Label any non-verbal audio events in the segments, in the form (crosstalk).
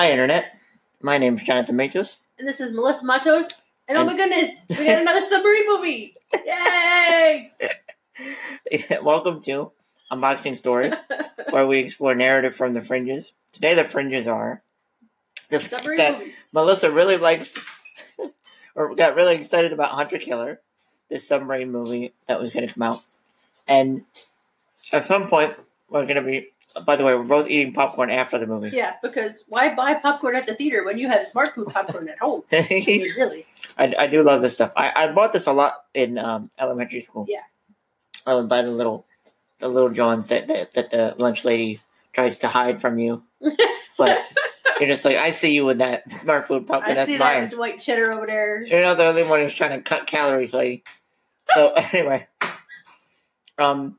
Hi, Internet. My name is Jonathan Matos. And this is Melissa Matos. And oh my goodness, we got another submarine movie! Yay! (laughs) Welcome to Unboxing Story, (laughs) where we explore narrative from the fringes. Today, the fringes are the submarine that movies. Melissa really likes, (laughs) or got really excited about Hunter Killer, this submarine movie that was going to come out. And at some point, we're going to be. By the way, we're both eating popcorn after the movie. Yeah, because why buy popcorn at the theater when you have Smartfood popcorn at home? I (laughs) mean, really? I, I do love this stuff. I, I bought this a lot in um, elementary school. Yeah. I would buy the little the little Johns that, that that the lunch lady tries to hide from you, (laughs) but you're just like, I see you with that Smartfood popcorn. I That's see that mine. with white cheddar over there. You're not the only one who's trying to cut calories, lady. So (laughs) anyway, um,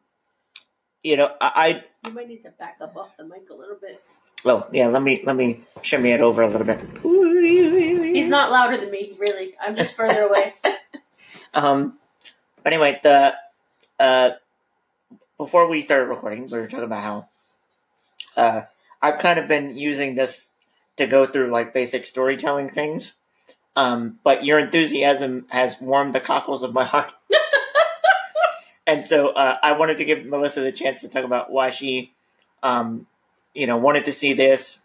you know, I, You might need to back up off the mic a little bit. I oh yeah, let me let me shimmy it over a little bit. (laughs) He's not louder than me, really. I'm just further away. (laughs) Um, but anyway, the uh, before we started recording, we were talking about how uh, I've kind of been using this to go through like basic storytelling things. Um, but your enthusiasm has warmed the cockles of my heart. And so uh, I wanted to give Melissa the chance to talk about why she, um, you know, wanted to see this,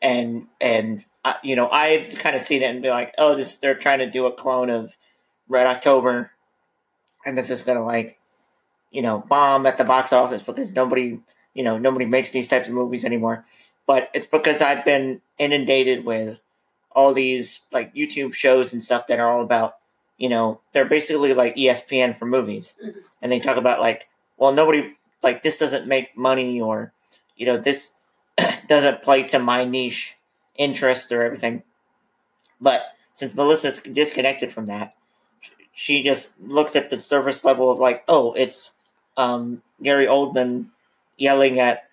and and uh, you know, I kind of seen it and be like, oh, this they're trying to do a clone of Red October, and this is gonna like, you know, bomb at the box office because nobody, you know, nobody makes these types of movies anymore. But it's because I've been inundated with all these like YouTube shows and stuff that are all about, you know, they're basically like ESPN for movies, Mhm. and they talk about like, well, nobody like this doesn't make money or, you know, this (clears throat) doesn't play to my niche interest or everything. But since Melissa's disconnected from that, she just looks at the surface level of like, oh, it's um, Gary Oldman yelling at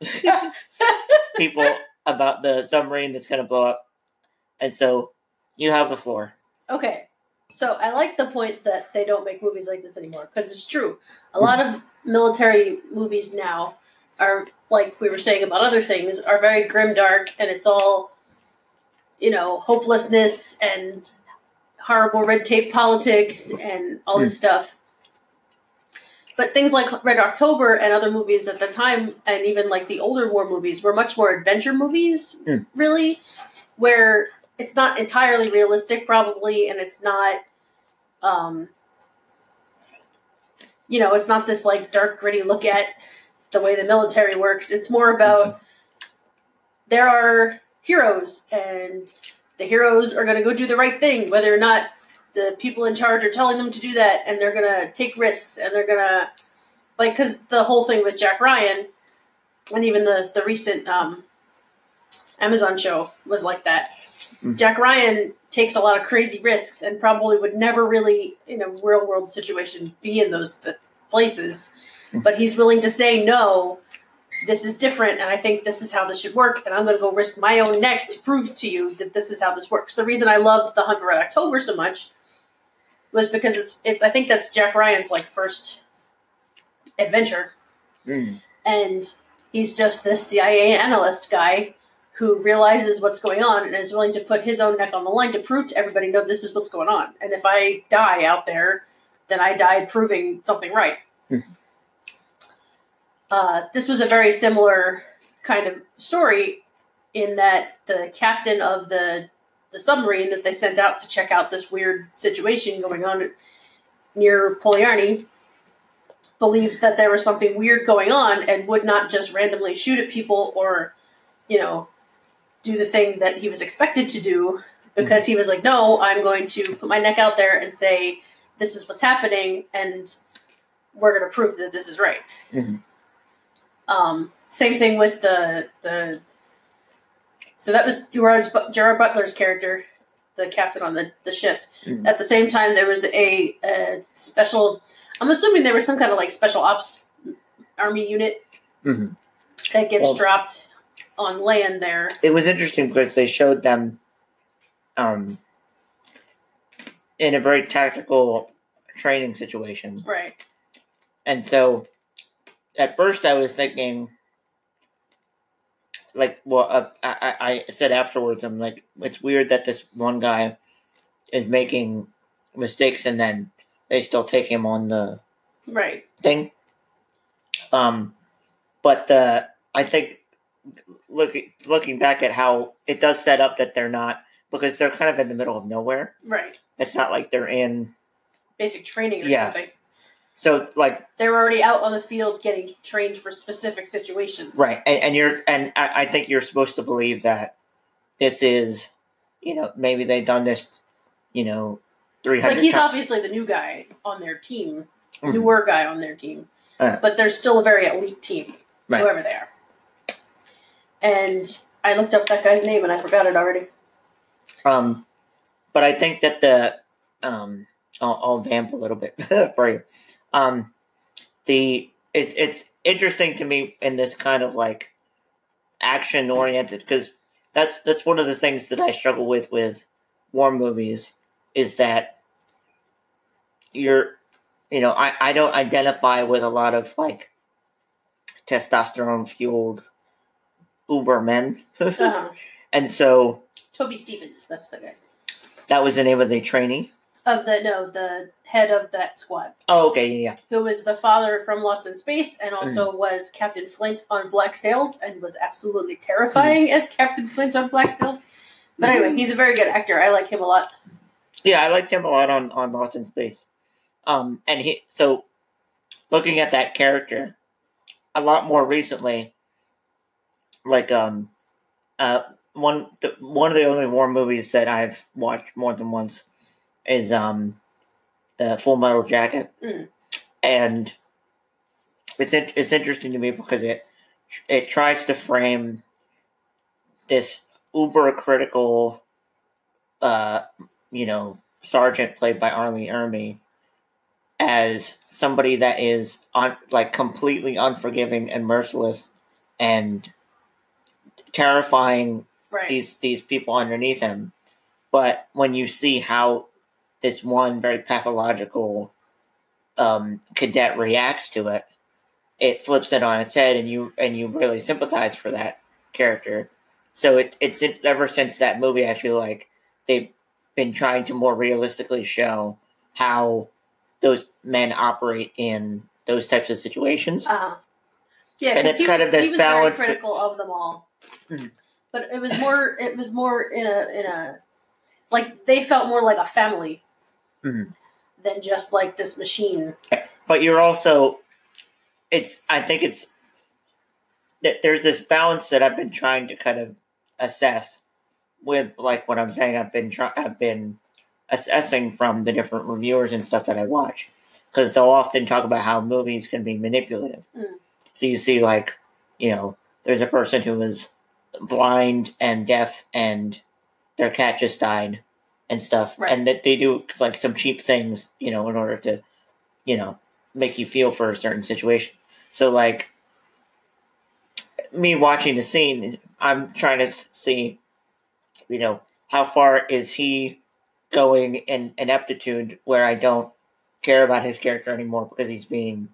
(laughs) people about the submarine that's going to blow up. And so you have the floor. Okay. So I like the point that they don't make movies like this anymore because it's true. A lot of military movies now are like we were saying about other things are very grim dark and it's all you know hopelessness and horrible red tape politics and all this stuff. But things like Red October and other movies at the time, and even like the older war movies, were much more adventure movies, Mm. really, where it's not entirely realistic, probably, and it's not, um, you know, it's not this like dark, gritty look at the way the military works. It's more about there are heroes, and the heroes are going to go do the right thing, whether or not the people in charge are telling them to do that, and they're going to take risks, and they're going to like because the whole thing with Jack Ryan, and even the the recent um, Amazon show was like that. Jack Ryan takes a lot of crazy risks and probably would never really, in a real world situation, be in those th- places. Mhm. But he's willing to say, no, this is different, and I think this is how this should work, and I'm going to go risk my own neck to prove to you that this is how this works. The reason I loved The Hunt for Red October so much was because it's, it, I think that's Jack Ryan's like first adventure Mm. and he's just this CIA analyst guy who realizes what's going on and is willing to put his own neck on the line to prove to everybody, no, this is what's going on. And if I die out there, then I died proving something right. Hmm. uh, this was a very similar kind of story in that the captain of the the submarine that they sent out to check out this weird situation going on near Polyarny believes that there was something weird going on and would not just randomly shoot at people or, you know, do the thing that he was expected to do because he was like, no, I'm going to put my neck out there and say, this is what's happening and we're going to prove that this is right. Mhm. Um, same thing with the, the, so that was Gerard, Gerard Butler's character, the captain on the, the ship. Mhm. At the same time, there was a, a special I'm assuming there was some kind of like special ops army unit Mhm. that gets Well- dropped on land there. It was interesting because they showed them um, in a very tactical training situation. Right. And so at first I was thinking, like well uh, I, I I said afterwards i'm like it's weird that this one guy is making mistakes and then they still take him on the Right. thing um but the i think looking looking back at how it does set up that they're not because they're kind of in the middle of nowhere Right. it's not like they're in Basic training or Yeah. something. so like they're already out on the field getting trained for specific situations. Right, and, and you're and I, I think you're supposed to believe that this is, you know, maybe they've done this, you know, three Like he's times. obviously the new guy on their team, Mhm. newer guy on their team, Uh. but they're still a very elite team, Right. whoever they are. And I looked up that guy's name and I forgot it already. Um, but I think that the um, I'll, I'll vamp a little bit (laughs) for you. Um, the it, it's interesting to me in this kind of like action oriented because that's that's one of the things that I struggle with with war movies is that you're you know I, I don't identify with a lot of like testosterone fueled uber men Uh-huh. (laughs) and so Toby Stephens, that's the guy. that was the name of the trainee Of the no, the head of that squad, oh okay yeah, yeah. who was the father from Lost in Space and also Mm. was Captain Flint on Black Sails and was absolutely terrifying as Captain Flint on Black Sails. But Mm-hmm. anyway, he's a very good actor. I like him a lot. Yeah, I liked him a lot on on Lost in Space. Um, and he so looking at that character a lot more recently, like um, uh, one the, one of the only war movies that I've watched more than once is um, the Full Metal Jacket, Mm. and it's in, it's interesting to me because it it tries to frame this uber critical, uh, you know, sergeant played by R. Lee Ermey as somebody that is on like completely unforgiving and merciless and terrifying Right. these these people underneath him. But when you see how this one very pathological um, cadet reacts to it, it flips it on its head, and you and you really sympathize for that character. So it, it's it, ever since that movie, I feel like they've been trying to more realistically show how those men operate in those types of situations. Uh-huh. Yeah, and it's he kind was, of this he was balance- very critical of them all. Mhm. But it was more it was more in a in a like they felt more like a family Mhm. than just like this machine. but you're also it's i think it's that there's this balance that i've been trying to kind of assess with like what i'm saying i've been trying i've been assessing from the different reviewers and stuff that i watch because they'll often talk about how movies can be manipulative Mm. so you see like you know there's a person who is blind and deaf and their cat just died and stuff Right. and that they do like some cheap things you know in order to you know make you feel for a certain situation so like me watching the scene i'm trying to see you know how far is he going in an aptitude where i don't care about his character anymore because he's being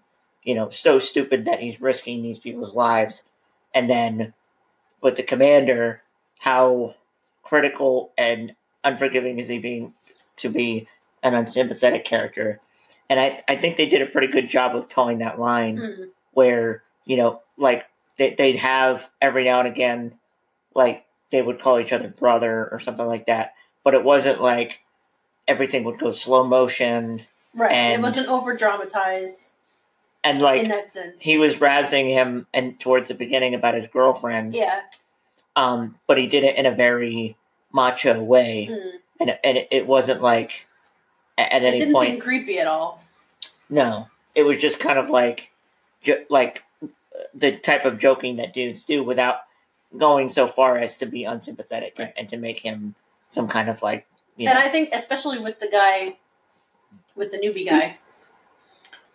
you know so stupid that he's risking these people's lives and then with the commander how critical and unforgiving is he being to be an unsympathetic character and I, I think they did a pretty good job of toeing that line Mhm. where you know like they, they'd have every now and again like they would call each other brother or something like that but it wasn't like everything would go slow motion Right. it wasn't over dramatized and like in that sense. he was razzing him and towards the beginning about his girlfriend yeah. um but he did it in a very macho way Mm. and, and it, wasn't like a- at It any didn't point seem creepy at all. No, it was just kind of like, jo- like the type of joking that dudes do without going so far as to be unsympathetic and, Right. and to make him some kind of like, you And know. I think especially with the guy with the newbie guy.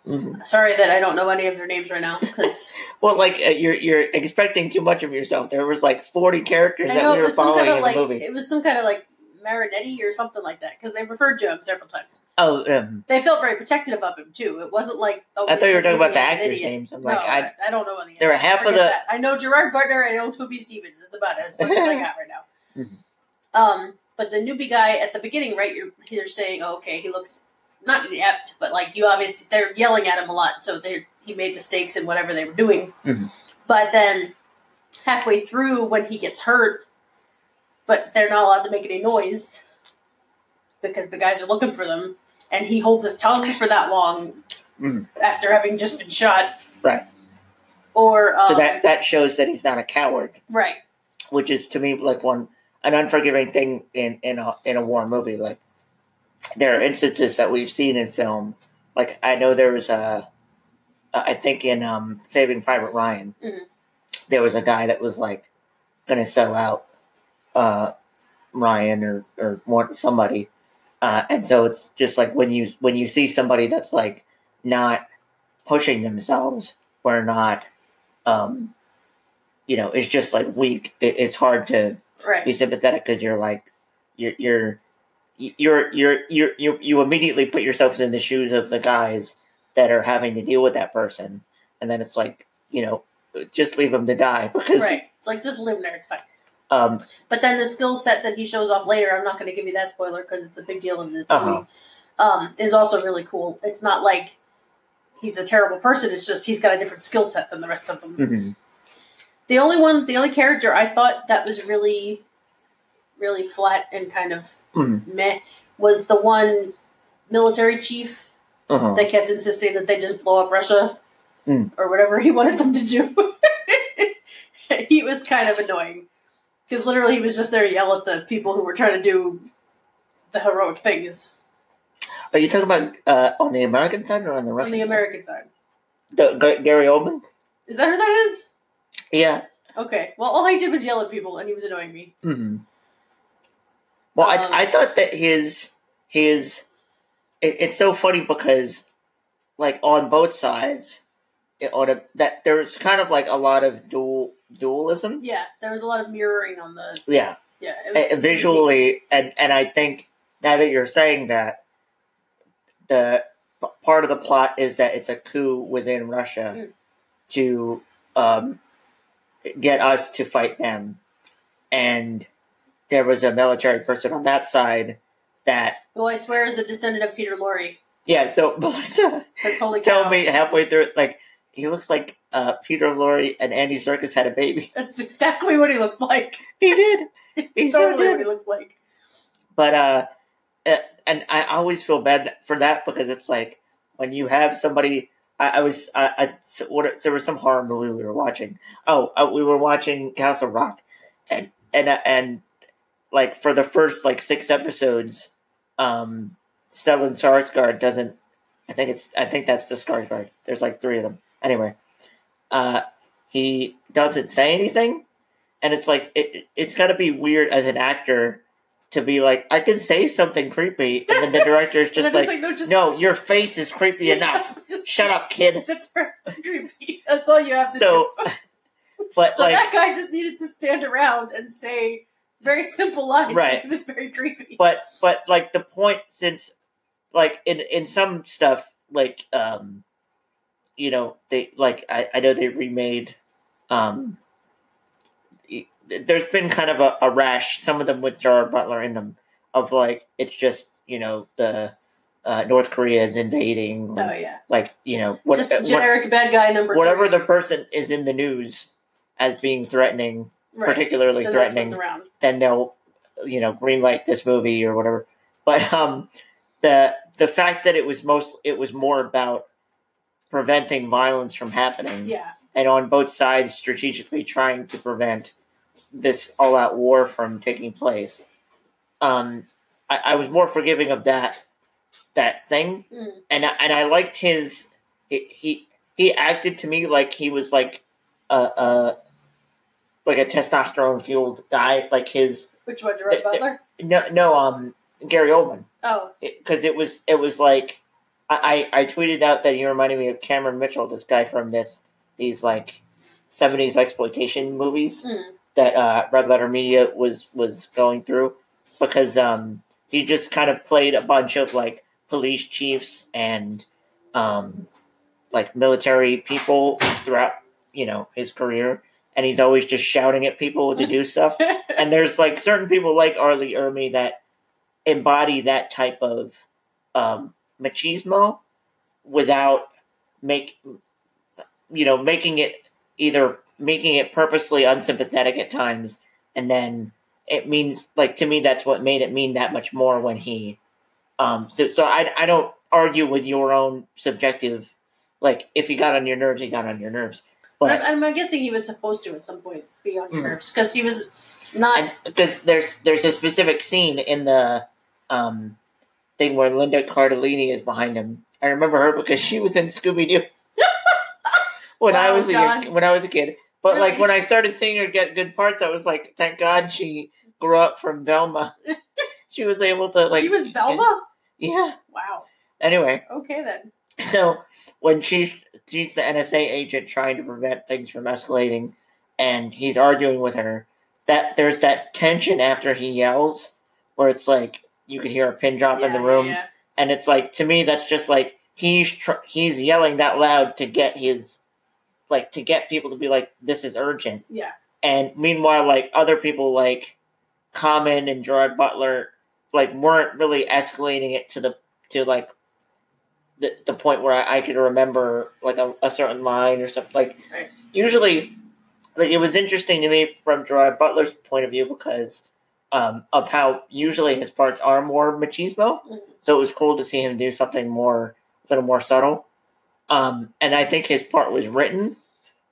Mhm. Sorry that I don't know any of their names right now because (laughs) Well, like uh, you're you're expecting too much of yourself. There was like forty characters that we were following in like the movie. it was some kind of like Marinetti or something like that because they referred to him several times. Oh, um, They felt very protective of him too. It wasn't like oh, I thought you were talking about the actors' names. I'm like, I, I, I don't know any. there were half of the- that. I know Gerard Butler. I know Toby Stephens. It's about as much as I got right now. Mhm. Um, but the newbie guy at the beginning, right? You're you're saying, oh, okay, he looks not inept, but like you obviously they're yelling at him a lot, so they he made mistakes in whatever they were doing. Mhm. But then halfway through, when he gets hurt, but they're not allowed to make any noise because the guys are looking for them, and he holds his tongue for that long Mhm. after having just been shot. Right. Or um, so that that shows that he's not a coward, right. which is to me like one an unforgiving thing in in a in a war movie. Like there are instances that we've seen in film. Like I know there was a, I think in um, Saving Private Ryan, Mhm. there was a guy that was like going to sell out uh, Ryan or or more somebody, uh, and so it's just like when you when you see somebody that's like not pushing themselves or not, um, you know, it's just like weak. It, it's hard to Right. be sympathetic because you're like you're you're you're you're you're you you immediately put yourself in the shoes of the guys that are having to deal with that person, and then it's like you know just leave them to die (laughs) because Right. It's like just live there. It's fine. um But then the skill set that he shows off later, I'm not going to give you that spoiler because it's a big deal in the movie. Uh-huh. Um, is also really cool. It's not like he's a terrible person. It's just he's got a different skill set than the rest of them. mhm. The only one, the only character I thought that was really, really flat and kind of Mhm. meh was the one military chief uh-huh. that kept insisting that they just blow up Russia Mm. or whatever he (laughs) wanted them to do. (laughs) he was kind of annoying because literally he was just there to yell at the people who were trying to do the heroic things Are you talking about uh, on the American side or on the Russian? on the? American side. The, G- Gary Oldman. Is that who that is? Yeah. Okay. Well, all he did was yell at people, and he was annoying me. hmm Well, Um, I I thought that his his it, it's so funny because like on both sides, it, on a, that there's kind of like a lot of dual dualism. Yeah, there was a lot of mirroring on the. Yeah, Yeah, it was, it visually, and and I think now that you're saying that, the part of the plot is that it's a coup within Russia Mm. to um, get us to fight them, and there was a military person on that side that. Who I swear is a descendant of Peter Lorre. yeah. So (laughs) Melissa holy cow, told me halfway through, like he looks like uh, Peter Lorre and Andy Serkis had a baby. (laughs) that's exactly what he looks like. He did. (laughs) He so totally did. what he looks like. But uh, uh, and I always feel bad for that because it's like when you have somebody. I, I was I, I so what there was some horror movie we were watching. Oh, uh, we were watching Castle Rock, and and uh, and like for the first like six episodes, um, Stellan Skarsgård doesn't. I think it's I think that's the Skarsgård. There's like three of them. Anyway, uh, he doesn't say anything, and it's like it, it- it's got to be weird as an actor to be like I can say something creepy, and then the director's (laughs) And just like, just like, no, just no, your face is creepy enough. (laughs) Just Shut up, kid. (laughs) Sit there, creepy. That's all you have to So, do. but So like, that guy just needed to stand around and say very simple lines. (laughs) Right. It was very creepy. but but like the point since like in in some stuff like um you know they like I, I know they remade um there's been kind of a, a rash some of them with Gerard Butler in them of like it's just you know the uh, North Korea is invading Oh yeah, like you know what, just uh, what- generic bad guy number. whatever three. the person is in the news as being threatening right. particularly Then threatening then they'll you know greenlight this movie or whatever. But um, the the fact that it was most it was more about preventing violence from happening, Yeah, and on both sides strategically trying to prevent this all out war from taking place. Um, I, I was more forgiving of that that thing, Mm. and I, and I liked his he he, he acted to me like he was like a, a like a testosterone fueled guy, like his which one, Gerard the- Butler? no, no, um, Gary Oldman, Oh, because it, was it was like I, I I tweeted out that he reminded me of Cameron Mitchell, this guy from this these like seventies exploitation movies mm. that uh, Red Letter Media was was going through. because um, he just kind of played a bunch of like police chiefs and um, like military people throughout you know his career, and he's always just shouting at people to do stuff. (laughs) And there's like certain people like R. Lee Ermey that embody that type of um, machismo without make you know making it either making it purposely unsympathetic at times and then it means like to me that's what made it mean that much more when he um so so I I don't argue with your own subjective like if he got on your nerves he got on your nerves but I'm, I'm guessing he was supposed to at some point be on your Mm. nerves because he was not. because there's there's a specific scene in the um thing where Linda Cardellini is behind him. I remember her because she was in Scooby Doo (laughs) when I was a John. when I was a kid. But like when I started seeing her get good parts, I was like, thank God she grew up from Velma. (laughs) she was able to like she was Velma. Yeah. Wow. Anyway, Okay then. So when she's she's the NSA agent trying to prevent things from escalating, and he's arguing with her, that there's that tension after he yells, where it's like you can hear a pin drop in the Yeah, room, yeah. and it's like to me that's just like he's tr- he's yelling that loud to get his like to get people to be like this is urgent, Yeah. and meanwhile like other people like Common and Gerard Butler like weren't really escalating it to the to like the, the point where I, I could remember like a, a certain line or something like Right. usually like it was interesting to me from Gerard Butler's point of view because um, of how usually his parts are more machismo Mhm. so it was cool to see him do something more a little more subtle um, and I think his part was written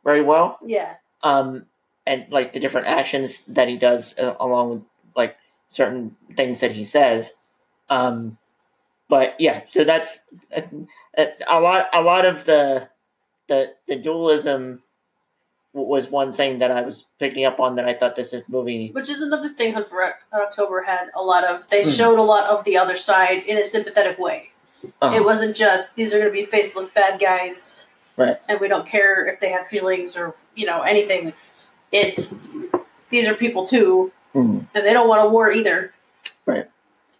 very well Yeah. um, and like the different actions that he does uh, along with like certain things that he says. Um, but yeah, so that's a, a lot. A lot of the the the dualism was one thing that I was picking up on that I thought this is movie. Which is another thing Hunt for October had a lot of. They Hmm. showed a lot of the other side in a sympathetic way. uh, It wasn't just these are going to be faceless bad guys, Right. And we don't care if they have feelings or you know anything. It's these are people too, mhm, and they don't want a war either. Right.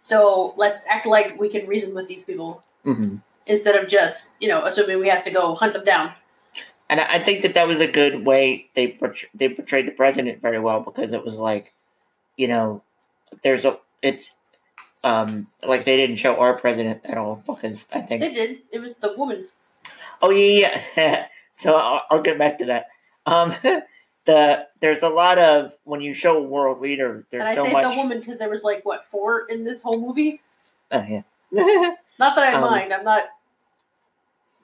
So let's act like we can reason with these people mhm. instead of just you know assuming we have to go hunt them down. And I I think that that was a good way they portray- they portrayed the president very well because it was like, you know, there's a it's um like they didn't show our president at all because I think They did. It was the woman. Oh yeah, yeah. (laughs) so I'll, I'll get back to that. Um, (laughs) the there's a lot of when you show a world leader, there's And I so say much. the woman because there was like what four in this whole movie. Oh, yeah. (laughs) Not that I Um, mind. I'm not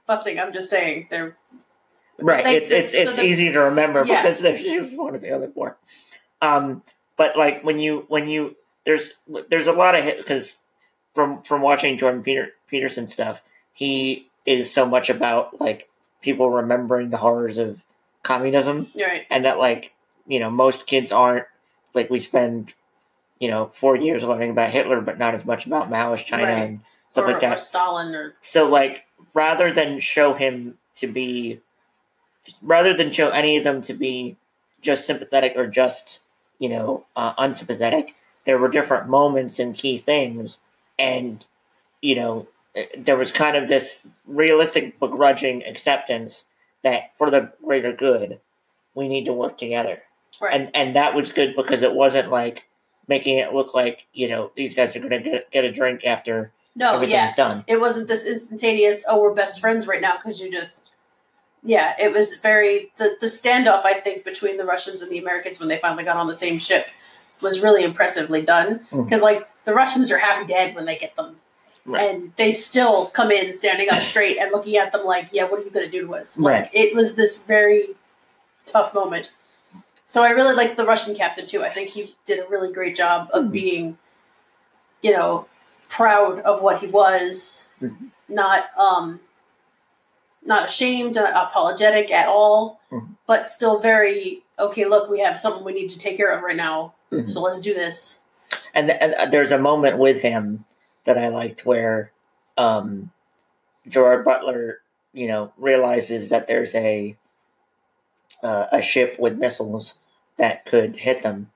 fussing. I'm just saying they're right. They- it's it's so it's easy to remember Yeah. because there's she was one of the other four. Um, but like when you when you there's there's a lot of because from from watching Jordan Peter Peterson stuff, he is so much about like people remembering the horrors of communism right. and that like you know most kids aren't like we spend you know four years learning about Hitler, but not as much about Maoist China Right. and stuff or, like or that. Stalin or So like rather than show him to be, rather than show any of them to be just sympathetic or just you know uh, unsympathetic, there were different moments and key things, and you know eh, there was kind of this realistic begrudging acceptance that for the greater good, we need to work together right. and and that was good because it wasn't like making it look like you know these guys are going to get, a drink after no, everything's yeah, done. it wasn't this instantaneous. Oh, we're best friends right now because you just. Yeah, it was very the the standoff. I think between the Russians and the Americans when they finally got on the same ship was really impressively done mm. because like the Russians are half dead when they get them, Right. and they still come in standing up straight and looking at them like, "Yeah, what are you going to do to us?" Like, Right. It was this very tough moment. So I really liked the Russian captain too. I think he did a really great job of Mhm. being, you know, proud of what he was, Mhm. not um, not ashamed, not apologetic at all, Mhm. but still very okay. Look, we have something we need to take care of right now, Mhm. so let's do this. And, and uh, there's a moment with him that I liked where um, Gerard Butler, you know, realizes that there's a uh, a ship with missiles that could hit them,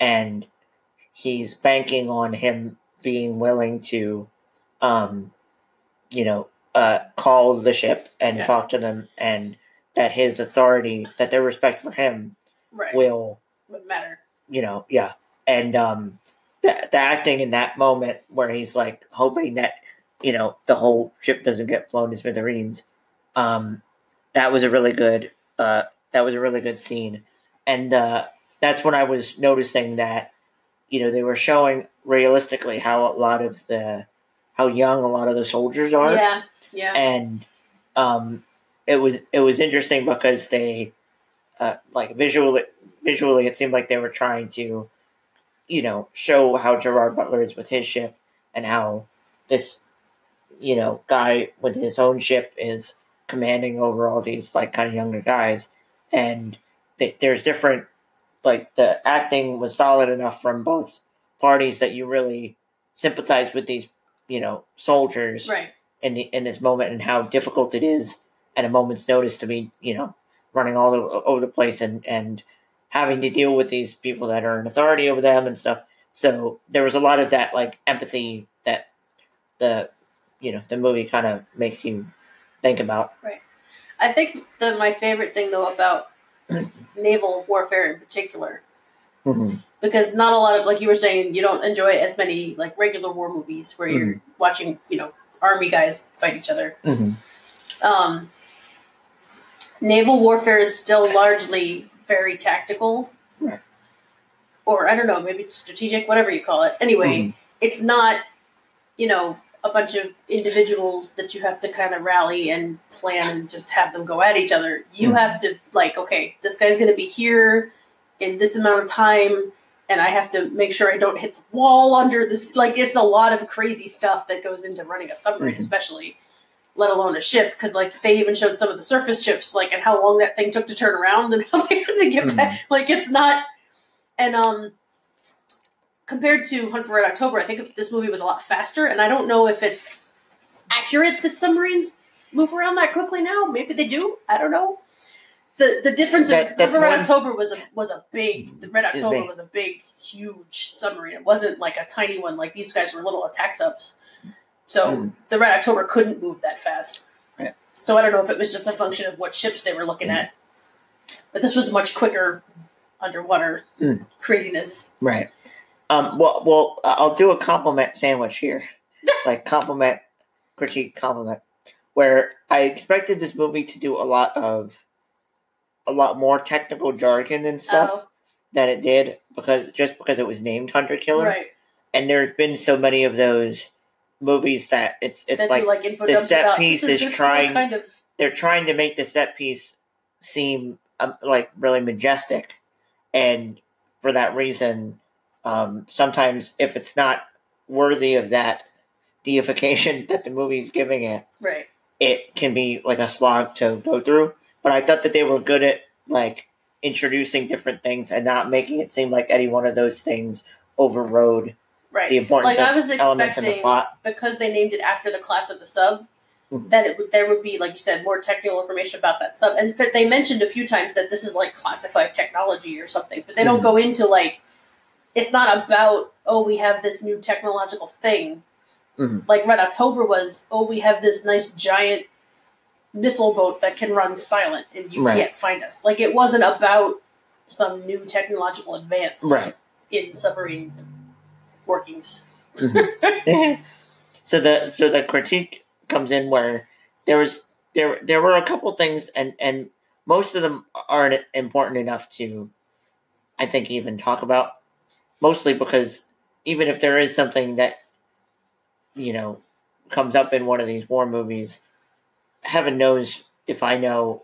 and he's banking on him being willing to, um, you know, uh, call the ship and Yeah. talk to them, and that his authority, that their respect for him Right. will, Wouldn't matter. you know, yeah, and um, the the acting in that moment where he's like hoping that you know the whole ship doesn't get blown to smithereens, um, that was a really good, uh, that was a really good scene, and uh, that's when I was noticing that, you know, they were showing realistically how a lot of the, how young a lot of the soldiers are, Yeah. Yeah. and um, it was it was interesting because they, uh, like visually visually it seemed like they were trying to, you know, show how Gerard Butler is with his ship and how this, you know, guy with his own ship is commanding over all these like kind of younger guys, and th- there's different, like the acting was solid enough from both parties that you really sympathize with these, you know, soldiers right. in the in this moment and how difficult it is at a moment's notice to be you know running all over the place and and having to deal with these people that are in authority over them and stuff so there was a lot of that like empathy that the you know the movie kind of makes you think about Right. I think the my favorite thing though about (clears throat) naval warfare in particular, mm-hmm. because not a lot of like you were saying, you don't enjoy as many like regular war movies where you're Mm-hmm. watching, you know, army guys fight each other. Mm-hmm. Um, naval warfare is still largely very tactical, Right. or I don't know, maybe it's strategic, whatever you call it. Anyway, Mm-hmm. it's not, you know, a bunch of individuals that you have to kind of rally and plan and just have them go at each other. You Mhm. have to like, okay, this guy's going to be here in this amount of time, and I have to make sure I don't hit the wall under this. Like, it's a lot of crazy stuff that goes into running a submarine, Mhm. especially. Let alone a ship, because like they even showed some of the surface ships, like and how long that thing took to turn around and (laughs) how they had to get Mhm. back. Like it's not, and um, compared to Hunt for Red October, I think this movie was a lot faster, and I don't know if it's accurate that submarines move around that quickly now. Maybe they do. I don't know. The the difference That- of Red one- October was a was a big. The Red October big. was a big, huge submarine. It wasn't like a tiny one. Like these guys were little attack subs. So Mm. the Red October couldn't move that fast. Right. So I don't know if it was just a function of what ships they were looking Mm. at. But this was much quicker underwater Mm. craziness. right um well well i'll do a compliment sandwich here (laughs) like compliment critique compliment where i expected this movie to do a lot of a lot more technical jargon and stuff Oh, than it did because just because it was named Hunter Killer, right. and there's been so many of those movies that it's it's that like, like info the set piece is this trying- kind of they're trying to make the set piece seem um, like really majestic, and for that reason, um, sometimes if it's not worthy of that deification (laughs) that the movie's giving it, right. it can be like a slog to go through. But I thought that they were good at like introducing different things and not making it seem like any one of those things overrode Right. the importance Like I was elements in the expecting plot. because they named it after the class of the sub, Mhm. that it would there would be like you said more technical information about that sub. And but they mentioned a few times that this is like classified technology or something, but they don't Mhm. go into like it's not about oh we have this new technological thing. Mhm. Like Red October was oh we have this nice giant missile boat that can run silent and you Right. can't find us. Like it wasn't about some new technological advance Right. in submarine workings. Mm-hmm. (laughs) so the so the critique comes in where there was there there were a couple things and and most of them aren't important enough to I think even talk about mostly because even if there is something that you know comes up in one of these war movies heaven knows if I know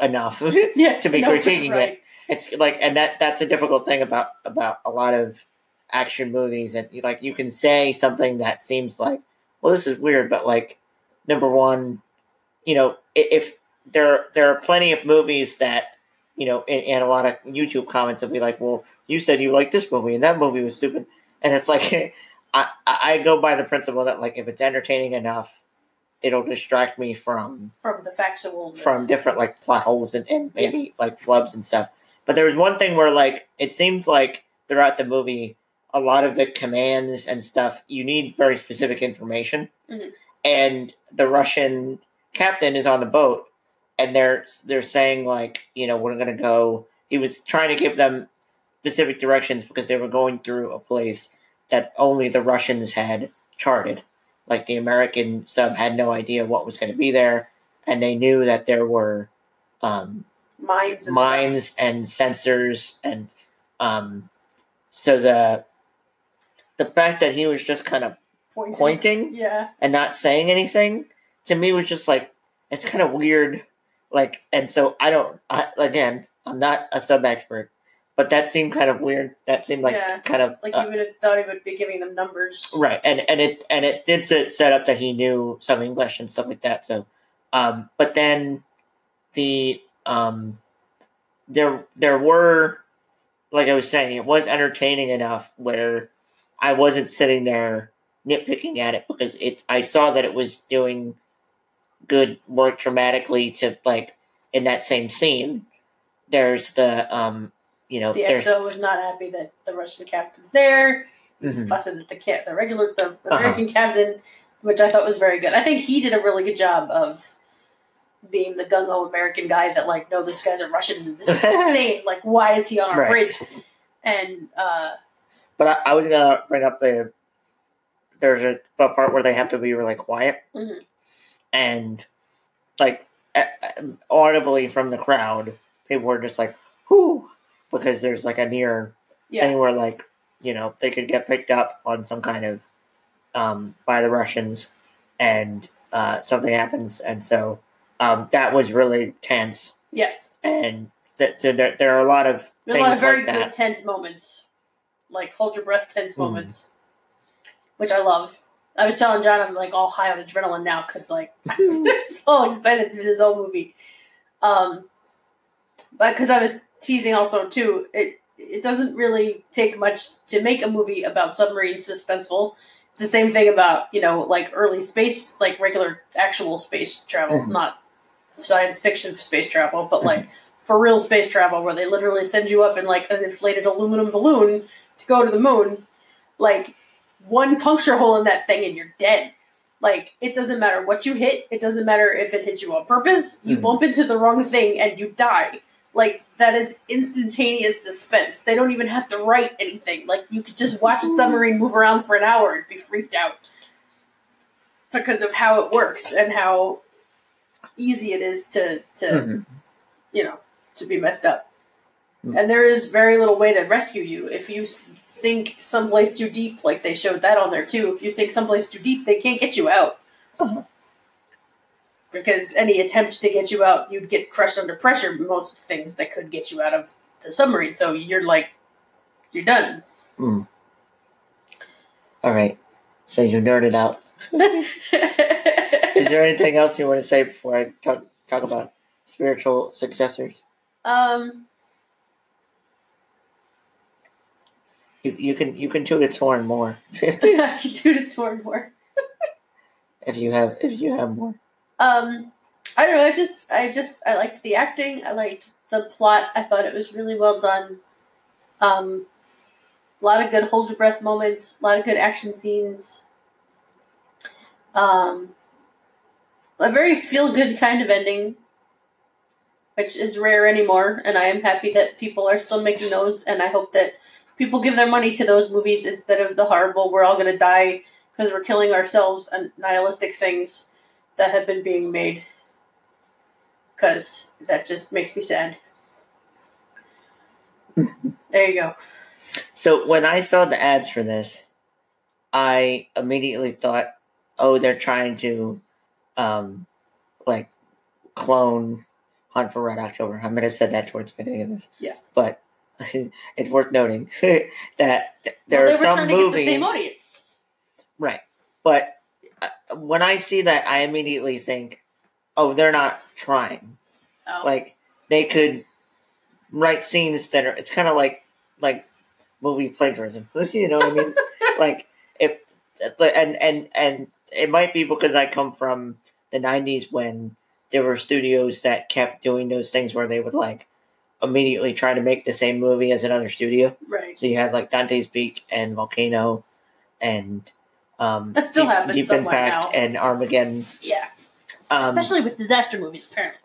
enough Yeah, (laughs) To be know if it's critiquing it. it's like and that that's a difficult thing about about a lot of action movies and like you can say something that seems like well this is weird but like number one you know if there there are plenty of movies that you know and, and a lot of youtube comments will be like well you said you liked this movie and that movie was stupid. And it's like (laughs) I, I go by the principle that like if it's entertaining enough it'll distract me from from the factual from different like plot holes and, and maybe like flubs and stuff. But there was one thing where like it seems like throughout the movie, a lot of the commands and stuff, you need very specific information. Mhm. And the Russian captain is on the boat, and they're they're saying like, you know, we're gonna go. He was trying to give them specific directions because they were going through a place that only the Russians had charted. Like the American sub had no idea what was going to be there, and they knew that there were um, Mines and mines and sensors and um so the the fact that he was just kind of. Pointing. pointing Yeah. and not saying anything to me was just like it's kind of weird like and so i don't I, again i'm not a sub expert but that seemed kind of weird that seemed like Yeah. kind of Like uh, you would have thought he would be giving them numbers. right and and it and it did set, set up that he knew some english and stuff like that so um but then the um there there were like i was saying it was entertaining enough where i wasn't sitting there nitpicking at it because it i saw that it was doing good work dramatically to like in that same scene there's the um you know The there's XO was not happy that the Russian captain's there. He's Mhm. fussing at the cat, the regular, the Uh-huh. American captain, which I thought was very good. I think he did a really good job of being the gung ho American guy that like, no, this guy's a Russian. This is (laughs) insane. Like, why is he on our Right. bridge? And uh, But I, I was gonna bring up the there's a, a part where they have to be really quiet, Mhm. and like audibly from the crowd, people were just like, "Whoo," because there's like a near yeah, thing where like you know they could get picked up on some kind of um, by the Russians, and uh, something happens, and so um, that was really tense, yes, and th- th- there, there are a lot of a lot of very like good that. tense moments, like hold your breath tense Mhm. moments, which I love. I was telling John I'm like all high on adrenaline now because like (laughs) I'm so excited through this whole movie. Um, but because I was teasing also too, it it doesn't really take much to make a movie about submarines suspenseful. It's the same thing about you know like early space, like regular actual space travel, Mhm. not science fiction space travel, but like for real space travel, where they literally send you up in like an inflated aluminum balloon to go to the moon. Like one puncture hole in that thing and you're dead. Like it doesn't matter what you hit. It doesn't matter if it hits you on purpose. You Mhm. bump into the wrong thing and you die. Like that is instantaneous suspense. They don't even have to write anything. Like you could just watch a submarine move around for an hour and be freaked out because of how it works and how easy it is to to Mhm. you know to be messed up. Mm. And there is very little way to rescue you if you sink someplace too deep. Like they showed that on there too. If you sink someplace too deep, they can't get you out Uh-huh. because any attempt to get you out, you'd get crushed under pressure. Most things that could get you out of the submarine, so you're like, you're done. All right, so you nerded out. Is there anything else you want to say before I talk talk about spiritual successors? um, You, you can you can toot its horn more (laughs) I can do it more and (laughs) more. if you have if you have more. Um, I don't know. I just, I just, I liked the acting. I liked the plot. I thought it was really well done. Um, a lot of good hold your breath moments. A lot of good action scenes. Um, a very feel good kind of ending, which is rare anymore. And I am happy that people are still making those. And I hope that people give their money to those movies instead of the horrible "we're all gonna die" because we're killing ourselves and nihilistic things that have been being made because that just makes me sad. (laughs) there you go. So when I saw the ads for this, I immediately thought, "Oh, they're trying to, um, like, clone Hunt for Red October." I might have said that towards the beginning of this, Yes. but (laughs) it's worth noting (laughs) that there well, are some trying to movies. get the same audience. Right. But uh, when I see that, I immediately think, oh, they're not trying. Oh. Like, they could write scenes that are, it's kind of like, like movie plagiarism. (laughs) You know what I mean? like, if, and, and, and it might be because I come from the 90s when there were studios that kept doing those things where they would, like, immediately try to make the same movie as another studio. Right. So you had like Dante's Peak and Volcano, and um, That still Deep, happens Deep Impact now. and Armageddon. Yeah. Um, Especially with disaster movies, apparently.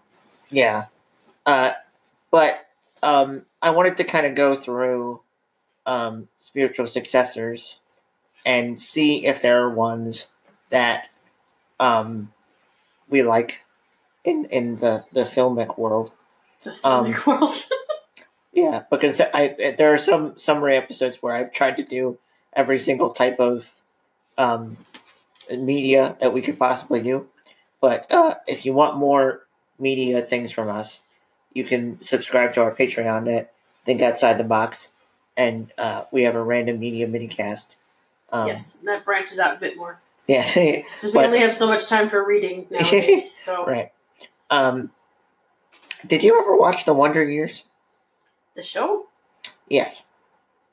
Yeah. Uh, but um, I wanted to kind of go through um, spiritual successors and see if there are ones that um, we like in in the the filmic world. The Um, world. (laughs) Yeah, because I there are some summary episodes where I've tried to do every single type of um, media that we could possibly do. But uh, if you want more media things from us, you can subscribe to our Patreon at Think Outside the Box, and uh, we have a random media minicast. Um, yes, that branches out a bit more. (laughs) Yeah. Because we only have so much time for reading nowadays. (laughs) So right. Um, did you ever watch The Wonder Years? the show, Yes.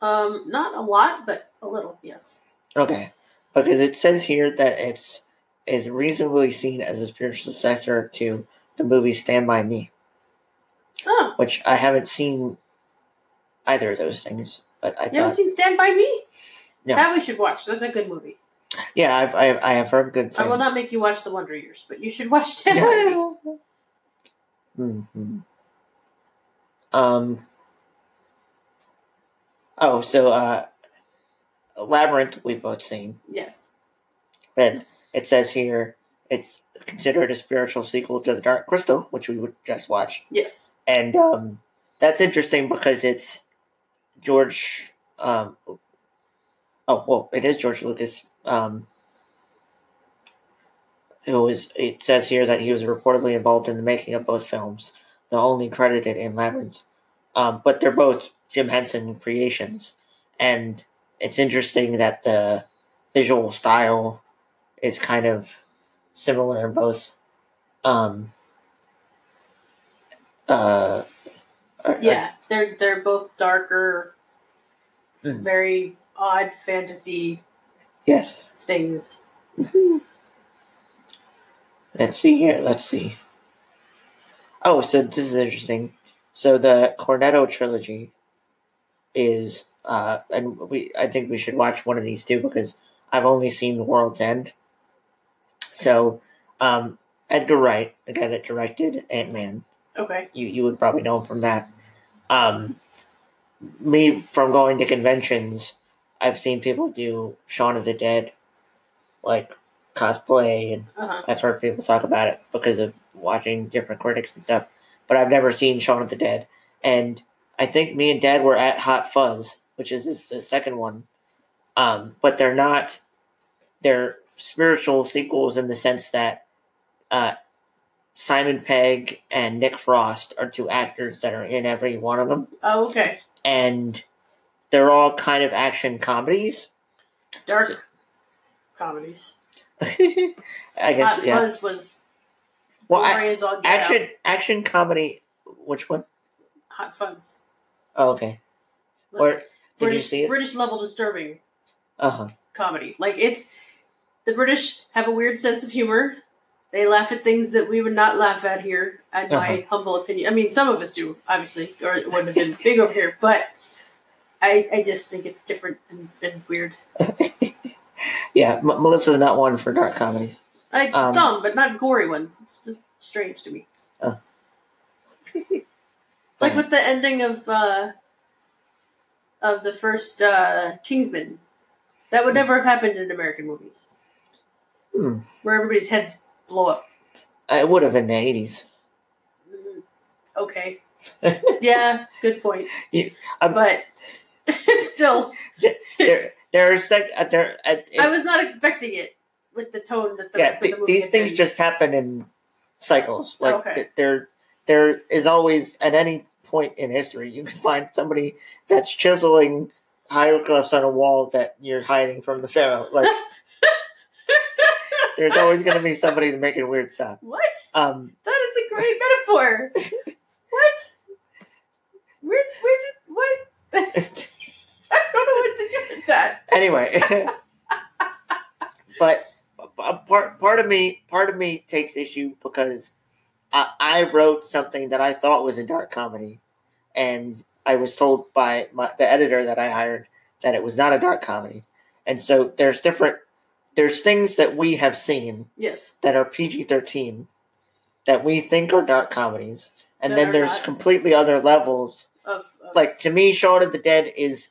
um, not a lot, but a little. Yes. Okay, because it says here that it's is reasonably seen as a spiritual successor to the movie Stand by Me, Oh, which I haven't seen either of those things. But I you haven't seen Stand by Me? No. That we should watch. That's a good movie. yeah, I've, I've I have heard good things. I will not make you watch The Wonder Years, but you should watch Stand by Me. (laughs) hmm Um. Oh, so uh, Labyrinth we've both seen, Yes. and it says here it's considered a spiritual sequel to The Dark Crystal, which we would just watch. Yes. and um, that's interesting because it's George. Um, oh well, it is George Lucas. Um, who was? It says here that he was reportedly involved in the making of both films, the only credited in Labyrinth. Um, but they're both Jim Henson creations, and it's interesting that the visual style is kind of similar in both. Um, uh, Yeah, they're they're both darker, Mm. very odd fantasy Yes. things. Let's see here. Let's see. Oh, so this is interesting. So the Cornetto trilogy is, uh, and we I think we should watch one of these too because I've only seen The World's End. So, um, Edgar Wright, the guy that directed Ant Man, Okay. you you would probably know him from that. Um, me from going to conventions, I've seen people do Shaun of the Dead, like cosplay, and Uh huh. I've heard people talk about it because of watching different critics and stuff. But I've never seen Shaun of the Dead, and I think me and Dad were at Hot Fuzz, which is this, the second one. Um, but they're not. They're spiritual sequels in the sense that uh, Simon Pegg and Nick Frost are two actors that are in every one of them, Oh, okay. and they're all kind of action comedies. Dark So- comedies. (laughs) I guess Hot yeah. Fuzz was Well, I, as all get action out. action comedy. Which one? Hot Fuzz. Oh, okay. Or- Did British, you see it? British level disturbing Uh huh. comedy. Like it's the British have a weird sense of humor. They laugh at things that we would not laugh at here, in my Uh-huh. humble opinion. I mean, some of us do, obviously, or it wouldn't have been big over here. But I, I just think it's different and, and weird. (laughs) Yeah, M- Melissa's not one for dark comedies. Like Um, some, but not gory ones. It's just strange to me. Oh. (laughs) it's like with the ending of uh, of the first uh, Kingsman. That would never have happened in an American movies, Hmm. where everybody's heads blow up. It would have in the eighties. Mm, Okay. (laughs) yeah, good point. Yeah, um, but (laughs) still, there, there are sec- uh, there. Uh, it- I was not expecting it with the tone that the yeah, rest th- of the movie. these things just happen in cycles. Like Okay. th- there, there is always at any point in history you can find somebody that's chiseling hieroglyphs on a wall that you're hiding from the pharaoh. Like (laughs) there's always going to be somebody making weird stuff. What? Um, That is a great metaphor. (laughs) what? Where? Where did what? (laughs) I don't know what to do with that. anyway, (laughs) but a part part of me part of me takes issue because I, I wrote something that I thought was a dark comedy, and I was told by my, the editor that I hired that it was not a dark comedy. And so there's different there's things that we have seen Yes. that are PG-13 that we think are dark comedies, and That then there's not. completely other levels. Of, of Like to me, Shaun of the Dead is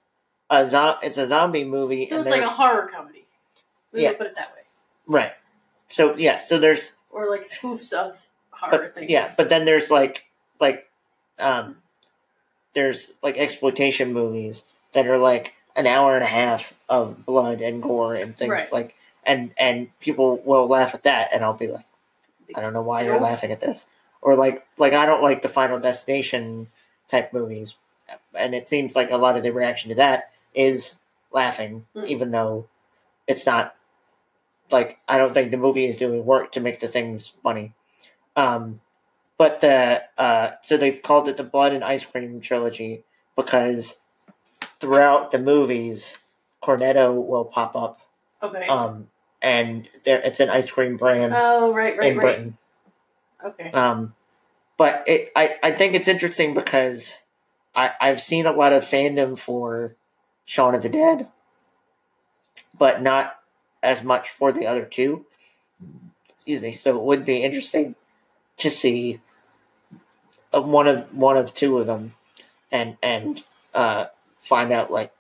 a zo- it's a zombie movie, so and it's like a horror comedy. We Yeah. put it that way. right. So yeah, so there's Or like (laughs) spoofs of horror but things. yeah, but then there's like like um there's like exploitation movies that are like an hour and a half of blood and gore and things Right. like and and people will laugh at that and I'll be like I don't know why you're laughing at this. Or like like I don't like the Final Destination type movies. And it seems like a lot of the reaction to that is laughing, Mm. even though it's not like I don't think the movie is doing work to make the things funny. Um but the uh so they've called it the Blood and Ice Cream trilogy because throughout the movies Cornetto will pop up. Okay. Um and there it's an ice cream brand oh right, right, in right. Britain. Okay. Um, but it, I, I think it's interesting because I, I've seen a lot of fandom for Shaun of the Dead, but not as much for the other two. Excuse me. So it would be interesting to see uh, one of one of two of them, and and uh, find out like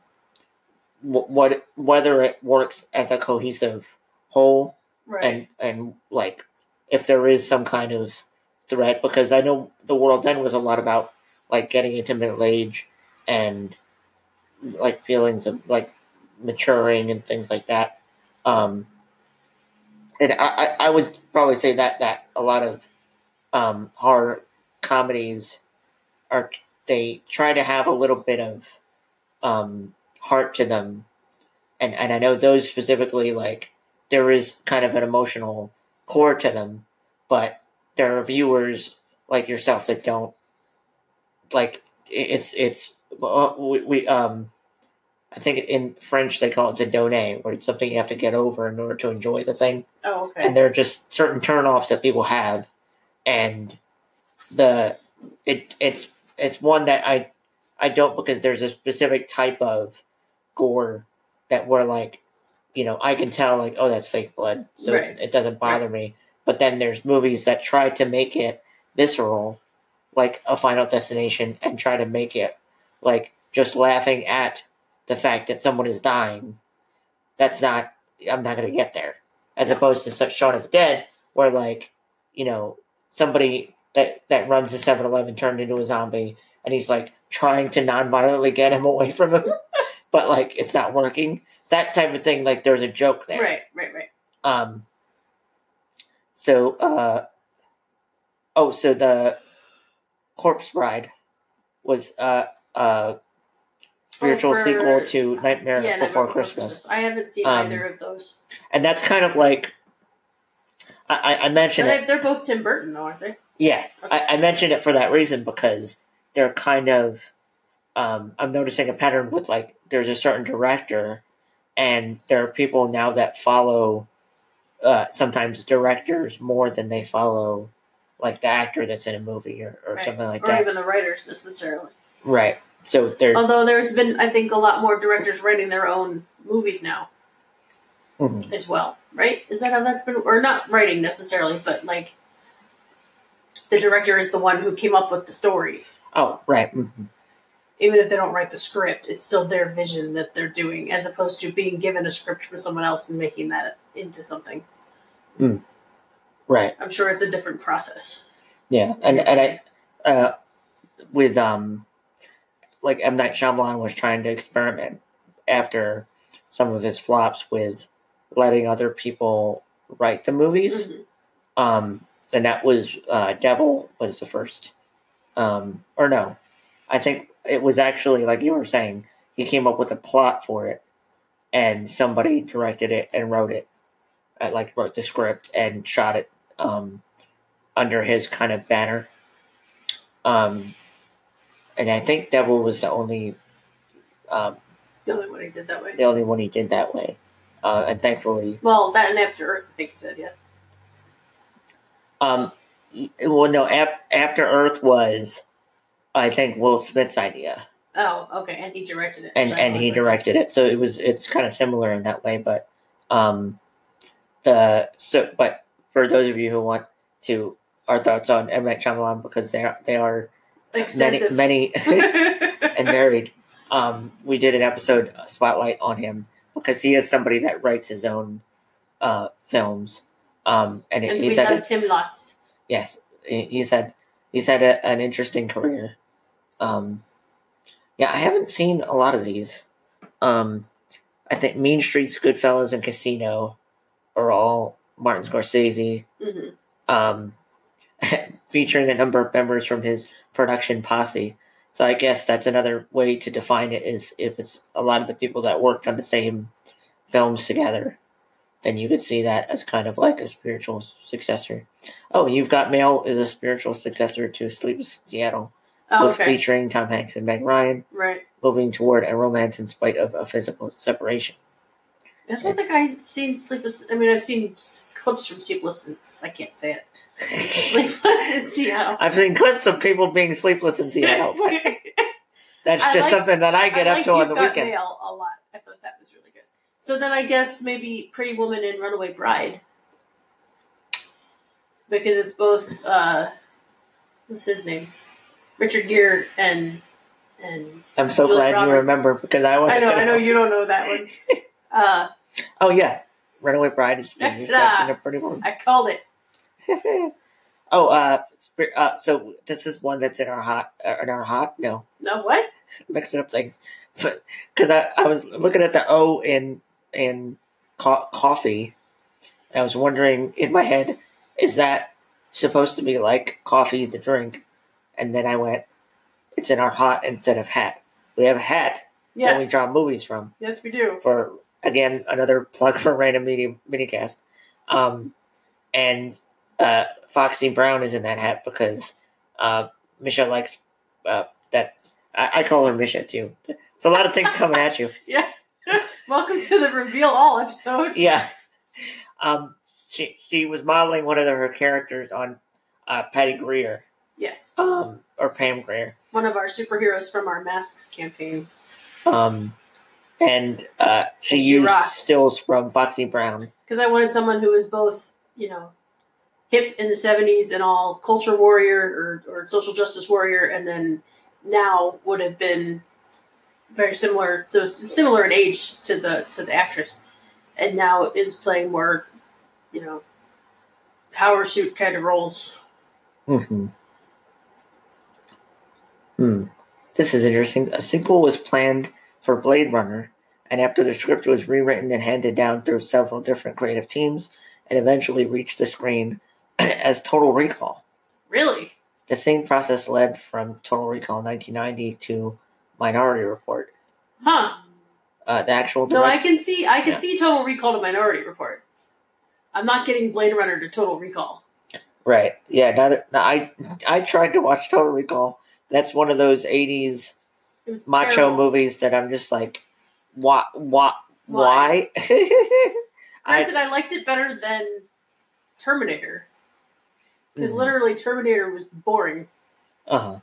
wh- what whether it works as a cohesive whole right. and and like if there is some kind of threat because I know The World's End was a lot about like getting into middle age and like feelings of like maturing and things like that. Um, and I, I, would probably say that that a lot of um, horror comedies are they try to have a little bit of um, heart to them, and and I know those specifically like there is kind of an emotional core to them, but there are viewers like yourself that don't like it's it's uh, we, we um I think in French they call it the donnée, where it's something you have to get over in order to enjoy the thing oh okay. and there are just certain turnoffs that people have, and the it it's it's one that I I don't because there's a specific type of gore that we're like, you know, I can tell like oh that's fake blood, so it's, Right. it doesn't bother me. But then there's movies that try to make it visceral, like a Final Destination, and try to make it like just laughing at the fact that someone is dying. That's not. I'm not going to get there as opposed to such Shaun of the Dead, where like, you know, somebody that that runs the 7-Eleven turned into a zombie, and he's like trying to non-violently get him (laughs) away from him, but like it's not working. That type of thing, like there's a joke there. Right, right, right. Um. So, uh, oh, so the Corpse Bride was uh uh spiritual Oh, for- sequel to Nightmare Yeah, Before Nightmare Christmas. I haven't seen Um, either of those. and that's kind of like I, I, mentioned they, they're both Tim Burton, though, aren't they? Yeah, Okay. I, I mentioned it for that reason because they're kind of. Um, I'm noticing a pattern with like there's a certain director, and there are people now that follow uh, sometimes directors more than they follow like the actor that's in a movie or, or Right. something like or that. even the writers necessarily. Right. So there's Although there's been, I think, a lot more directors writing their own movies now Mhm. as well, right? Is that how that's been, or not writing necessarily, but like the director is the one who came up with the story. oh right. mhm. Even if they don't write the script, it's still their vision that they're doing, as opposed to being given a script from someone else and making that into something. Right. I'm sure it's a different process. Yeah, and and I, uh, with um, like M Night Shyamalan was trying to experiment after some of his flops with letting other people write the movies. Mhm. Um, and that was uh, Devil was the first, um, or no, I think it was actually like you were saying. He came up with a plot for it, and somebody directed it and wrote it, uh, like wrote the script and shot it um, under his kind of banner. Um, and I think Devil was the only um, The only one he did that way. the only one he did that way, uh, and thankfully, Well, that and After Earth, I think you said, yeah. um, well, no, af- After Earth was I think Will Smith's idea, Oh, okay, and he directed it. and and he directed it. So it was it's kind of similar in that way, but um, the so but for those of you who want to our thoughts on M Night Shyamalan because they are they are extensive. many many (laughs) and varied. Um, we did an episode uh, spotlight on him because he is somebody that writes his own uh, films. Um, and, and he's we had him lots. yes, he's had he's had a, an interesting career. Um, yeah, I haven't seen a lot of these. Um, I think Mean Streets, Goodfellas, and Casino are all Martin Scorsese, hmm um, (laughs) featuring a number of members from his production posse. So I guess that's another way to define it is if it's a lot of the people that worked on the same films together, then you could see that as kind of like a spiritual successor. Oh, You've Got Mail is a spiritual successor to Sleepless in Seattle, Oh, both okay, featuring Tom Hanks and Meg Ryan, right. moving toward a romance in spite of a physical separation. I don't think I've seen Sleepless. I mean, I've seen clips from Sleepless. I can't say it. Sleepless in Seattle. I've seen clips of people being sleepless in Seattle, (laughs) that's I just liked- something that I get up to on the weekend. Mail a lot. I thought that was really good. So then I guess maybe Pretty Woman and Runaway Bride. Because it's both uh what's his name? Richard Gere and and I'm so Julia glad you remember because I was. I know, I know you don't know that one. (laughs) Uh Oh yeah, Runaway Bride is That's a pretty woman. I called it. (laughs) oh, uh, uh, so this is one that's in our hot, uh, in our hot. No, No what? mixing up things, but because I, I was looking at the O in in co- coffee, I was wondering in my head, is that supposed to be like coffee the drink? And then I went, it's in our hot instead of hat. We have a hat yes. that we draw movies from. Yes we do. for again another plug for random media minicast. Um, and uh, Foxy Brown is in that hat because uh, Misha likes uh, that. I, I call her Misha too. It's a lot of things coming at you. (laughs) Yeah. (laughs) Welcome to the reveal all episode. Yeah. Um, she she was modeling one of her characters on uh, Patty Greer, Yes. um, or Pam Grier. One of our superheroes from our masks campaign. Um, and uh, she, And she used rocks. stills from Foxy Brown. because I wanted someone who was both, you know, hip in the '70s and all culture warrior or, or social justice warrior, and then now would have been very similar, so similar in age to the to the actress, and now is playing more, you know, power suit kind of roles. hmm Hmm. This is interesting. A sequel was planned for Blade Runner, and after the script was rewritten and handed down through several different creative teams, and eventually reached the screen (coughs) as Total Recall. Really? The same process led from Total Recall 1990 to Minority Report. Huh? Uh, the actual No, I can see. I can Yeah. see Total Recall to Minority Report. I'm not getting Blade Runner to Total Recall. right. Yeah, now that, now I I tried to watch Total Recall. That's one of those 80s macho terrible. movies that I'm just like, why, why, (laughs) Why? why? I liked it better than Terminator because Mhm. literally Terminator was boring, uh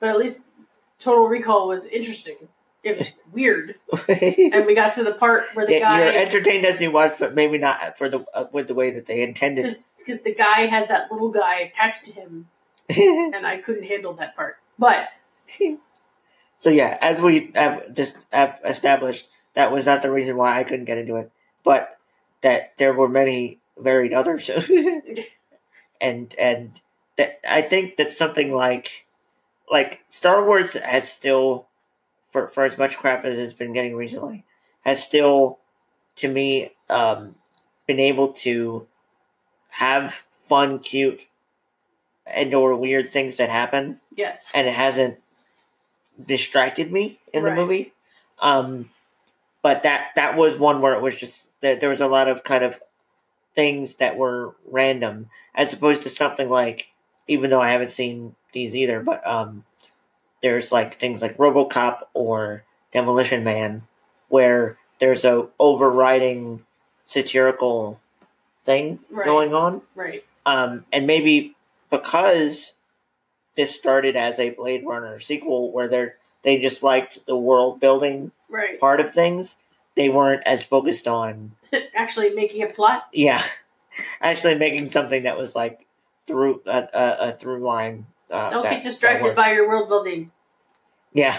but at least Total Recall was interesting. It was (laughs) weird, and we got to the part where the guy—you're entertained as you watch, but maybe not for the uh, with the way that they intended. because the guy had that little guy attached to him, (laughs) and I couldn't handle that part. But (laughs) so yeah, as we have just have established, that was not the reason why I couldn't get into it, but that there were many varied others, and and that I think that something like like Star Wars has still, for for as much crap as it's been getting recently, has still, to me, um, been able to have fun, cute, and or weird things that happen. Yes, and it hasn't distracted me in the movie. Um, but that that was one where it was just that there was a lot of kind of things that were random, as opposed to something like, even though I haven't seen these either, but um, there's like things like RoboCop or Demolition Man, where there's a overriding satirical thing Right. going on right, um, and maybe because this started as a Blade Runner sequel where they're they just liked the world building Right. part of things. They weren't as focused on (laughs) Actually, making a plot. yeah, actually making something that was like through a, a, a through line. Uh, Don't that- get distracted by your world building. yeah,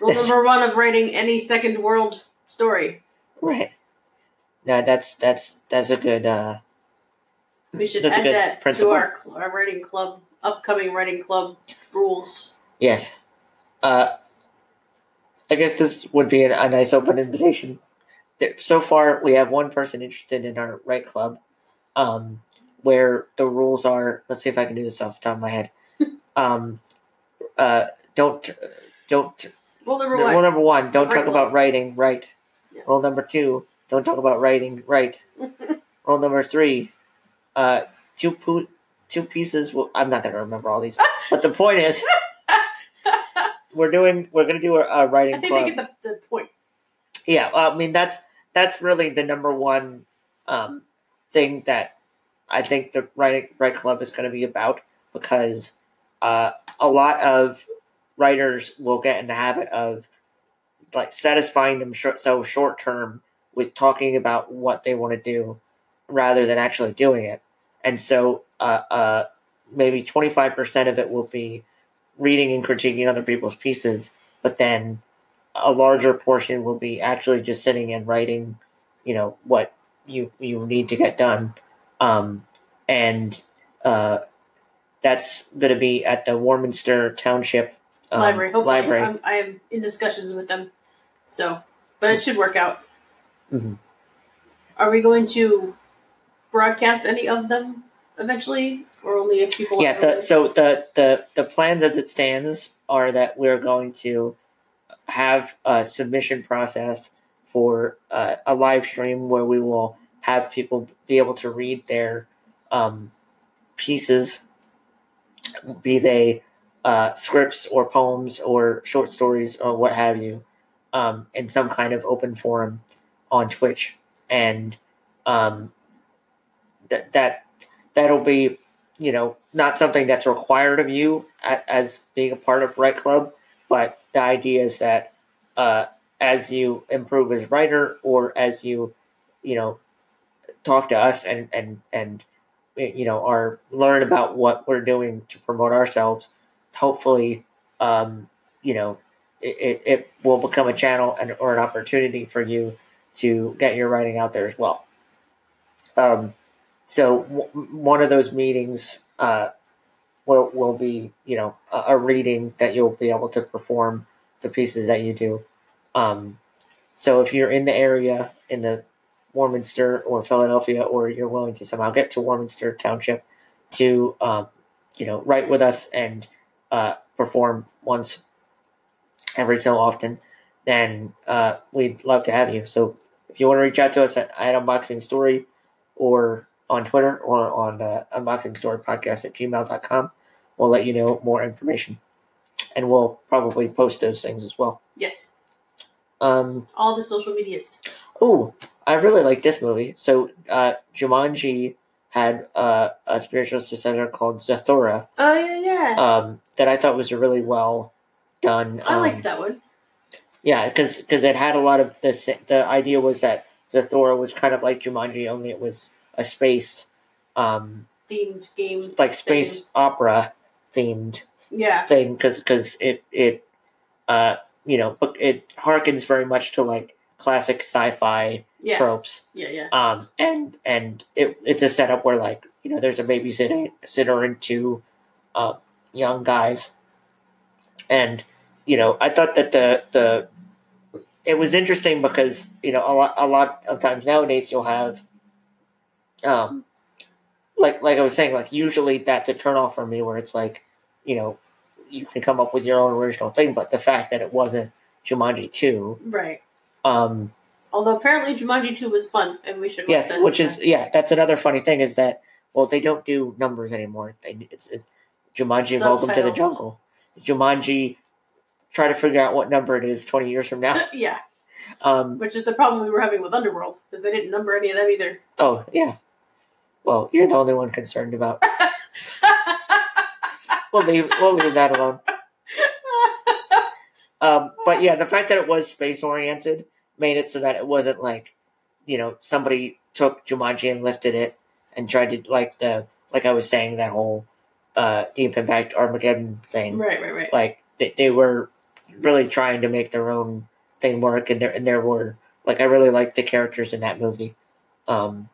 Rule (laughs) number one of writing any second world story. right. No, that's that's that's a good. uh We should add that principle. to our, our writing club, upcoming writing club rules. Yes. Uh, I guess this would be a, a nice open invitation. There, so far, we have one person interested in our right club, um, where the rules are. Let's see if I can do this off the top of my head. (laughs) um, uh, don't don't. Rule number Rule one. number one: don't Right talk about writing. Right. Yes. Rule number two: don't talk about writing. Right. (laughs) Rule number three: uh, two po- two pieces. Will, I'm not going to remember all these, (laughs) but the point is, we're doing. We're going to do a, a writing I think club. they get the, the point. yeah, I mean that's that's really the number one um, thing that I think the writing right club is going to be about because uh, a lot of writers will get in the habit of like satisfying them short, so short term with talking about what they want to do rather than actually doing it, and so uh, uh, maybe twenty five percent of it will be reading and critiquing other people's pieces, but then a larger portion will be actually just sitting and writing, you know, what you you need to get done, um, and uh, that's going to be at the Warminster Township um, library. Hopefully, library. I'm, I am in discussions with them. So, but it should work out. Mhm. Are we going to broadcast any of them eventually, or only if people? yeah. The, so the the the plans as it stands are that we're going to have a submission process for uh, a live stream where we will have people be able to read their um, pieces, be they uh, scripts or poems or short stories or what have you, um, in some kind of open forum on Twitch, and um, that that that'll be you know not something that's required of you as being a part of Right Club, but the idea is that uh, as you improve as writer or as you you know talk to us and and and you know or learn about what we're doing to promote ourselves hopefully um, you know it, it, it will become a channel and or an opportunity for you to get your writing out there as well. Um, so w- one of those meetings uh, will, will be you know a, a reading that you'll be able to perform the pieces that you do um, so if you're in the area in the Warminster or Philadelphia, or you're willing to somehow get to Warminster Township to, um, you know, write with us and uh, perform once every so often, then uh, we'd love to have you. So if you want to reach out to us at, at Unboxing Story or on Twitter or on uh, Unboxing Story Podcast at gmail.com, we'll let you know more information. And we'll probably post those things as well. Yes, Um, all the social medias. Oh, I really like this movie. So, uh, Jumanji had uh, a spiritual successor called Zathura Oh yeah, yeah. um, that I thought was a really well done. I um, liked that one. Yeah, because it had a lot of the the idea was that Zathura was kind of like Jumanji, only it was a space, um, Themed game. like space opera themed Yeah, thing because because it it uh you know but it harkens very much to like classic sci-fi yeah, tropes yeah, yeah. um and and it, it's a setup where like you know there's a babysitter sitter and two uh, young guys and you know i thought that the the it was interesting because you know a lot a lot of times nowadays you'll have um like like i was saying like usually that's a turn off for me where it's like you know you can come up with your own original thing but the fact that it wasn't jumanji 2 Right. um Although apparently Jumanji 2 was fun, and we should Yes, which is sometime. yeah, that's another funny thing is that well they don't do numbers anymore. They it's, it's Jumanji Welcome to the Jungle. Jumanji try to figure out what number it is twenty years from now. (laughs) yeah, Um which is the problem we were having with Underworld because they didn't number any of them either. oh yeah. Well, you're the only one concerned about (laughs) we'll leave we'll leave that alone. Um, but yeah, the fact that it was space oriented made it so that it wasn't like, you know, somebody took Jumanji and lifted it and tried to like the like I was saying that whole uh, Deep Impact Armageddon thing. right, right, right. Like they, they were really trying to make their own thing work, and there and there were like I really liked the characters in that movie. Um,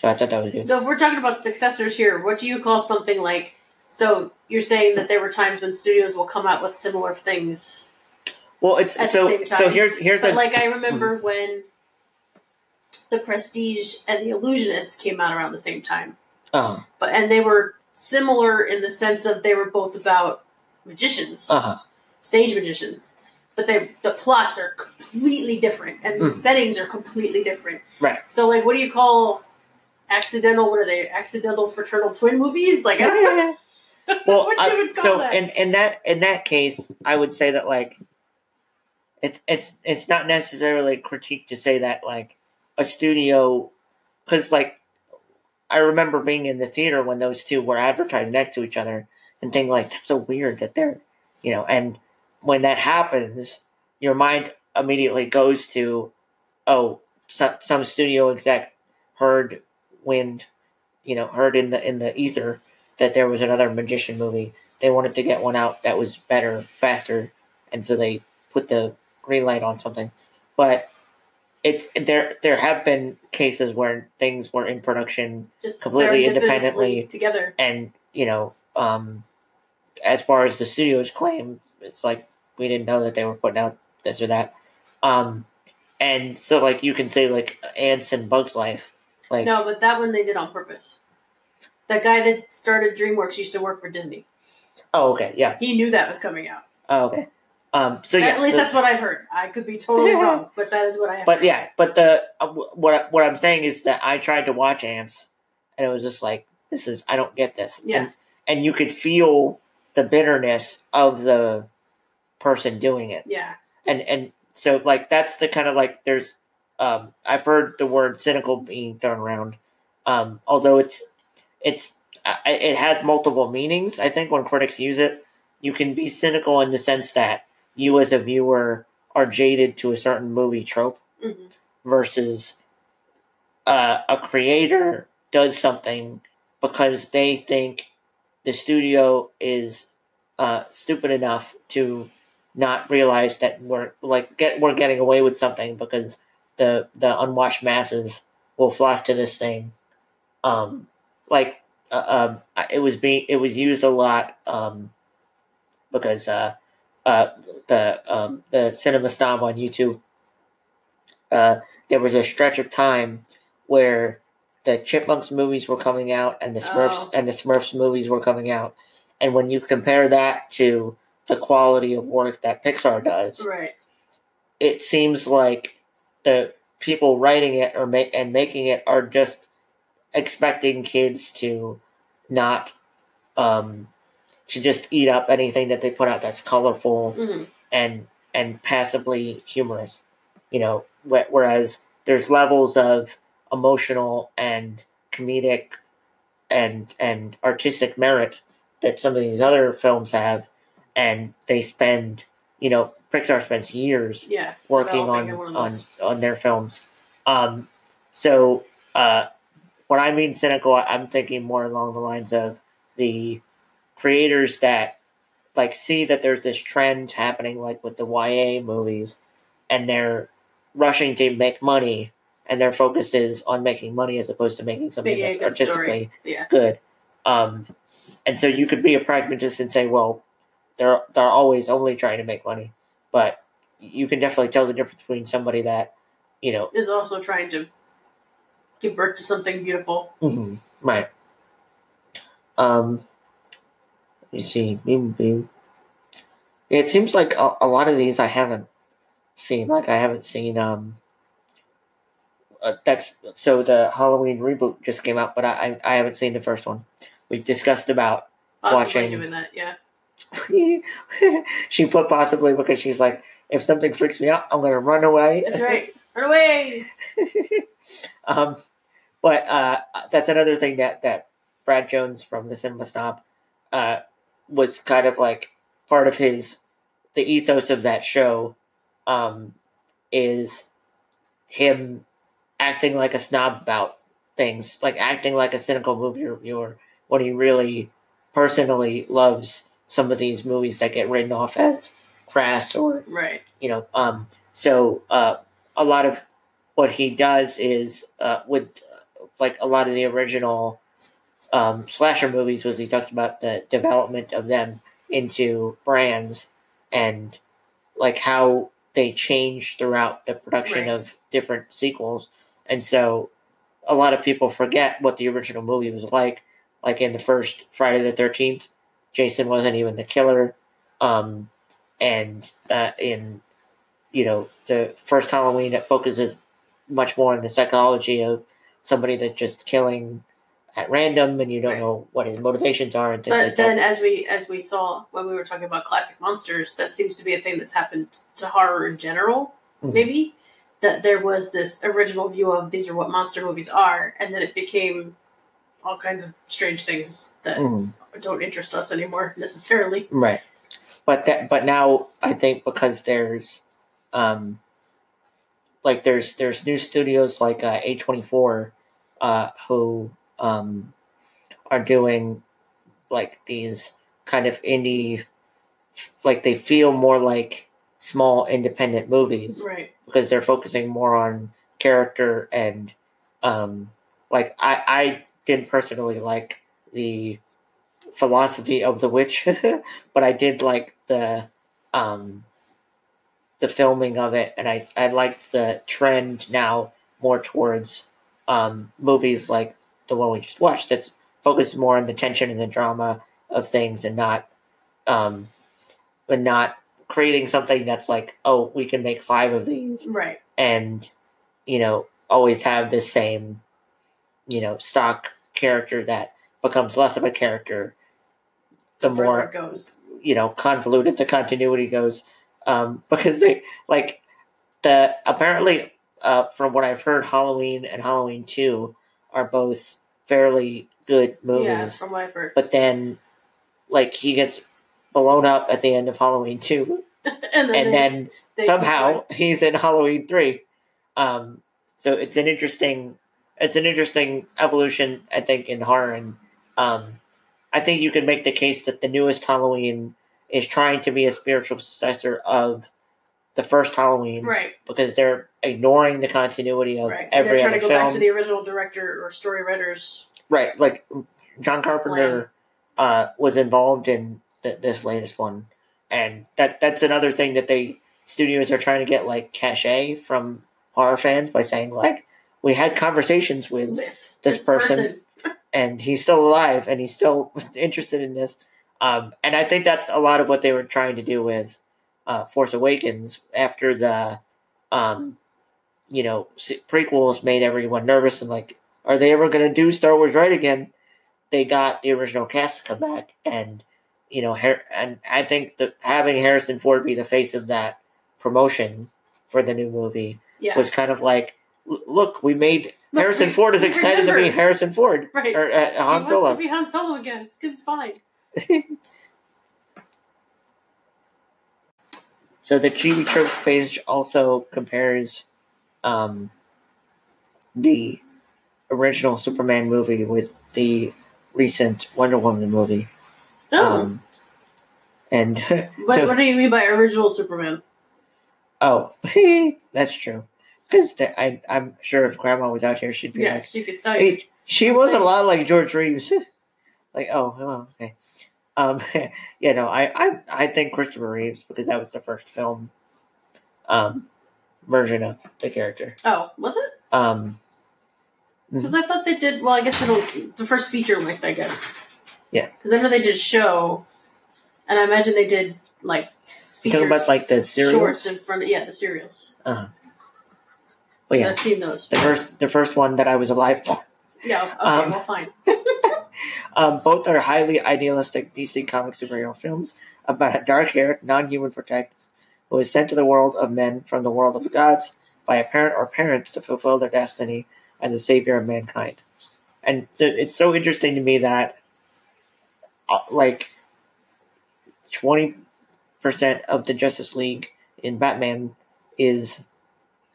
so I thought that was good. So if we're talking about successors here, what do you call something like? So you're saying that there were times when studios will come out with similar things, well, it's at the so so here's here's but a like I remember when the Prestige and the Illusionist came out around the same time, uh but and they were similar in the sense of they were both about magicians, huh stage magicians. But they the plots are completely different and the Mhm. settings are completely different. right. So like what do you call accidental what are they? Accidental fraternal twin movies? Like (laughs) (laughs) I don't know well, what I- you would call so that. in in that in that case, I would say that like it's it's it's not necessarily a critique to say that like a studio because like I remember being in the theater when those two were advertised next to each other and thinking like that's so weird that they're you know and when that happens, your mind immediately goes to oh some some studio exec heard wind you know heard in the in the ether that there was another magician movie. They wanted to get one out that was better, faster, and so they put the green light on something. But it there there have been cases where things were in production just completely independently. together. and you know, um, as far as the studios claim, it's like we didn't know that they were putting out this or that. Um, and so like you can say like Antz and Bugs Life, like No, but that one they did on purpose. The guy that started DreamWorks used to work for Disney. oh okay yeah He knew that was coming out. oh, okay. Um, so yeah, At least so- that's what I've heard. I could be totally wrong, but that is what I have. But heard. yeah, but the uh, what what I'm saying is that I tried to watch Antz, and it was just like this is I don't get this. Yeah. And, and you could feel the bitterness of the person doing it, yeah, and and so like that's the kind of like there's um I've heard the word cynical being thrown around, um although it's it's I- it has multiple meanings. I think when critics use it, you can be cynical in the sense that you as a viewer are jaded to a certain movie trope hmm versus uh, a creator does something because they think the studio is uh, stupid enough to not realize that we're like get we're getting away with something because the the unwashed masses will flock to this thing. Um, like uh, um, it was being it was used a lot um, because uh, uh, the um, the cinema snob on YouTube. Uh, there was a stretch of time where the Chipmunks movies were coming out and the Smurfs Oh. and the Smurfs movies were coming out, and when you compare that to the quality of work that Pixar does, right. it seems like the people writing it or ma- and making it are just expecting kids to not um, to just eat up anything that they put out that's colorful hmm and and passively humorous. You know, wh- whereas there's levels of emotional and comedic and and artistic merit that some of these other films have, and they spend. You know, Pixar spends years Yeah, working on on on their films. Um, so uh, when I mean cynical, I'm thinking more along the lines of the creators that like see that there's this trend happening, like with the YA movies, and they're rushing to make money, and their focus is on making money as opposed to making something a that's good artistically Yeah. good. Um, and so you could be a pragmatist and say, well, they're they're always only trying to make money, but you can definitely tell the difference between somebody that you know Is also trying to give birth to something beautiful. hmm Right. Um. You see, it seems like a, a lot of these I haven't seen. Like I haven't seen. Um. Uh, that's so the Halloween reboot just came out, but I I, I haven't seen the first one. We discussed about. Possibly Watching- doing that. Yeah. (laughs) she put possibly because she's like, if something freaks me out, I'm gonna run away. That's (laughs) right. Run away. (laughs) um, but uh, that's another thing that that Brad Jones from the Cinema Snob uh, was kind of like part of his the ethos of that show um, is him acting like a snob about things, like acting like a cynical movie reviewer when he really personally loves some of these movies that get written off as crass or Right. you know um so uh a lot of what he does is uh with uh, like a lot of the original um slasher movies was he talks about the development of them into brands and like how they change throughout the production Right. of different sequels and so a lot of people forget what the original movie was like like in the first friday the 13th jason wasn't even the killer um and uh, in you know the first Halloween, it focuses much more on the psychology of somebody that's just killing at random, and you don't Right. know what his motivations are and things But like then, that. as we as we saw when we were talking about classic monsters, that seems to be a thing that's happened to horror in general. Mhm. Maybe that there was this original view of these are what monster movies are, and then it became all kinds of strange things that Mhm. don't interest us anymore (laughs) necessarily. Right, but that but now I think because there's um like there's there's new studios like uh, A24 uh who um are doing like these kind of indie like they feel more like small independent movies Right. because they're focusing more on character and um like I I didn't personally like the philosophy of the witch (laughs) but I did like the um the filming of it and I I liked the trend now more towards um movies like the one we just watched that's focused more on the tension and the drama of things and not um but not creating something that's like oh we can make five of these Right. and you know always have the same you know stock character that becomes less of a character the more it goes. you know convoluted the continuity goes um (laughs) because they like the apparently uh from what i've heard halloween and halloween 2 are both fairly good movies Yeah, from what I've heard. but then like he gets blown up at the end of halloween 2 and (laughs) and then somehow he's in Halloween three. Um, so it's an interesting, it's an interesting evolution, I think, in horror, and um, I think you can make the case that the newest Halloween is trying to be a spiritual successor of the first Halloween Right. because they're ignoring the continuity of Right. And every they're trying to go film. back to the original director or story writers. Right, like John Carpenter uh, was involved in th- this latest one, and that that's another thing that they studios are trying to get like cachet from horror fans by saying like we had conversations with With this person. (laughs) and he's still alive and he's still (laughs) interested in this, um, and I think that's a lot of what they were trying to do with uh, Force Awakens after the um, you know prequels made everyone nervous and like are they ever going to do Star Wars right again? They got the original cast to come back, and you know, Har- and I think that having Harrison Ford be the face of that promotion for the new movie Yeah. was kind of like, "L- look, we made Look, Harrison we- Ford is excited to be. Harrison Ford Right. or uh, he Han wants to be Han Solo again. It's gonna fine. (laughs) So the TV Tropes page also compares um, the original Superman movie with the recent Wonder Woman movie. Oh, Um, and (laughs) what, so, what do you mean by original Superman? oh, (laughs) that's true. Because I, I'm sure if Grandma was out here, she'd be Yeah, like, she could tell you. Hey, she was a lot like George Reeves. (laughs) like, oh, oh, okay. Um, (laughs) yeah, no, I, I, I think Christopher Reeves because that was the first film, um, version of the character. Oh, was it? Um, Because I thought they did. Well, I guess they don't. The first feature length, I guess. Yeah. Because I know they did show, and I imagine they did like you features, talking about like the series? shorts in front of yeah the serials. Uh-huh. Well, yeah, I've seen those. the first, the first one that I was alive for. Yeah. Okay. Um, well, fine. (laughs) Um, both are highly idealistic DC comic superhero films about a dark-haired, non-human protagonist who is sent to the world of men from the world of the gods by a parent or parents to fulfill their destiny as a savior of mankind. And so it's so interesting to me that, uh, like, twenty percent of the Justice League in Batman is,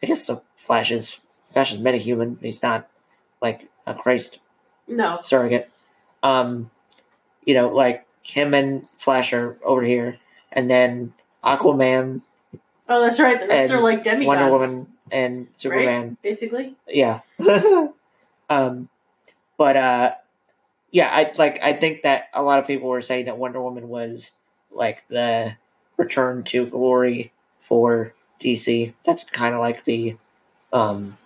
I guess, the Flash is Flash is metahuman. He's not like a Christ No. surrogate. Um, you know, like him and Flash are over here, and then Aquaman, Oh, that's right. The rest are like demigods, Wonder Woman, and Superman. basically. Yeah. (laughs) um, but uh, yeah, I like. I think that a lot of people were saying that Wonder Woman was like the return to glory for DC. That's kind of like the um,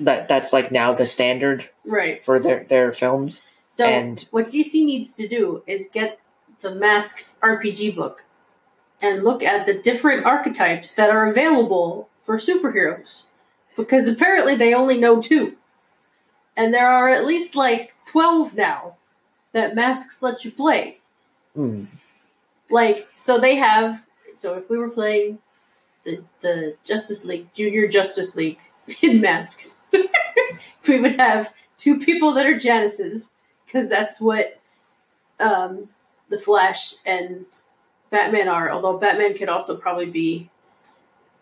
that that's like now the standard Right. for their their films. So and what DC needs to do is get the Masks RPG book and look at the different archetypes that are available for superheroes. Because apparently they only know two. And there are at least like 12 now that Masks let you play. hmm, Like, so they have. So if we were playing the, the Justice League, Junior Justice League (laughs) in Masks, (laughs) we would have two people that are Januses, because that's what um, the Flash and Batman are. Although Batman could also probably be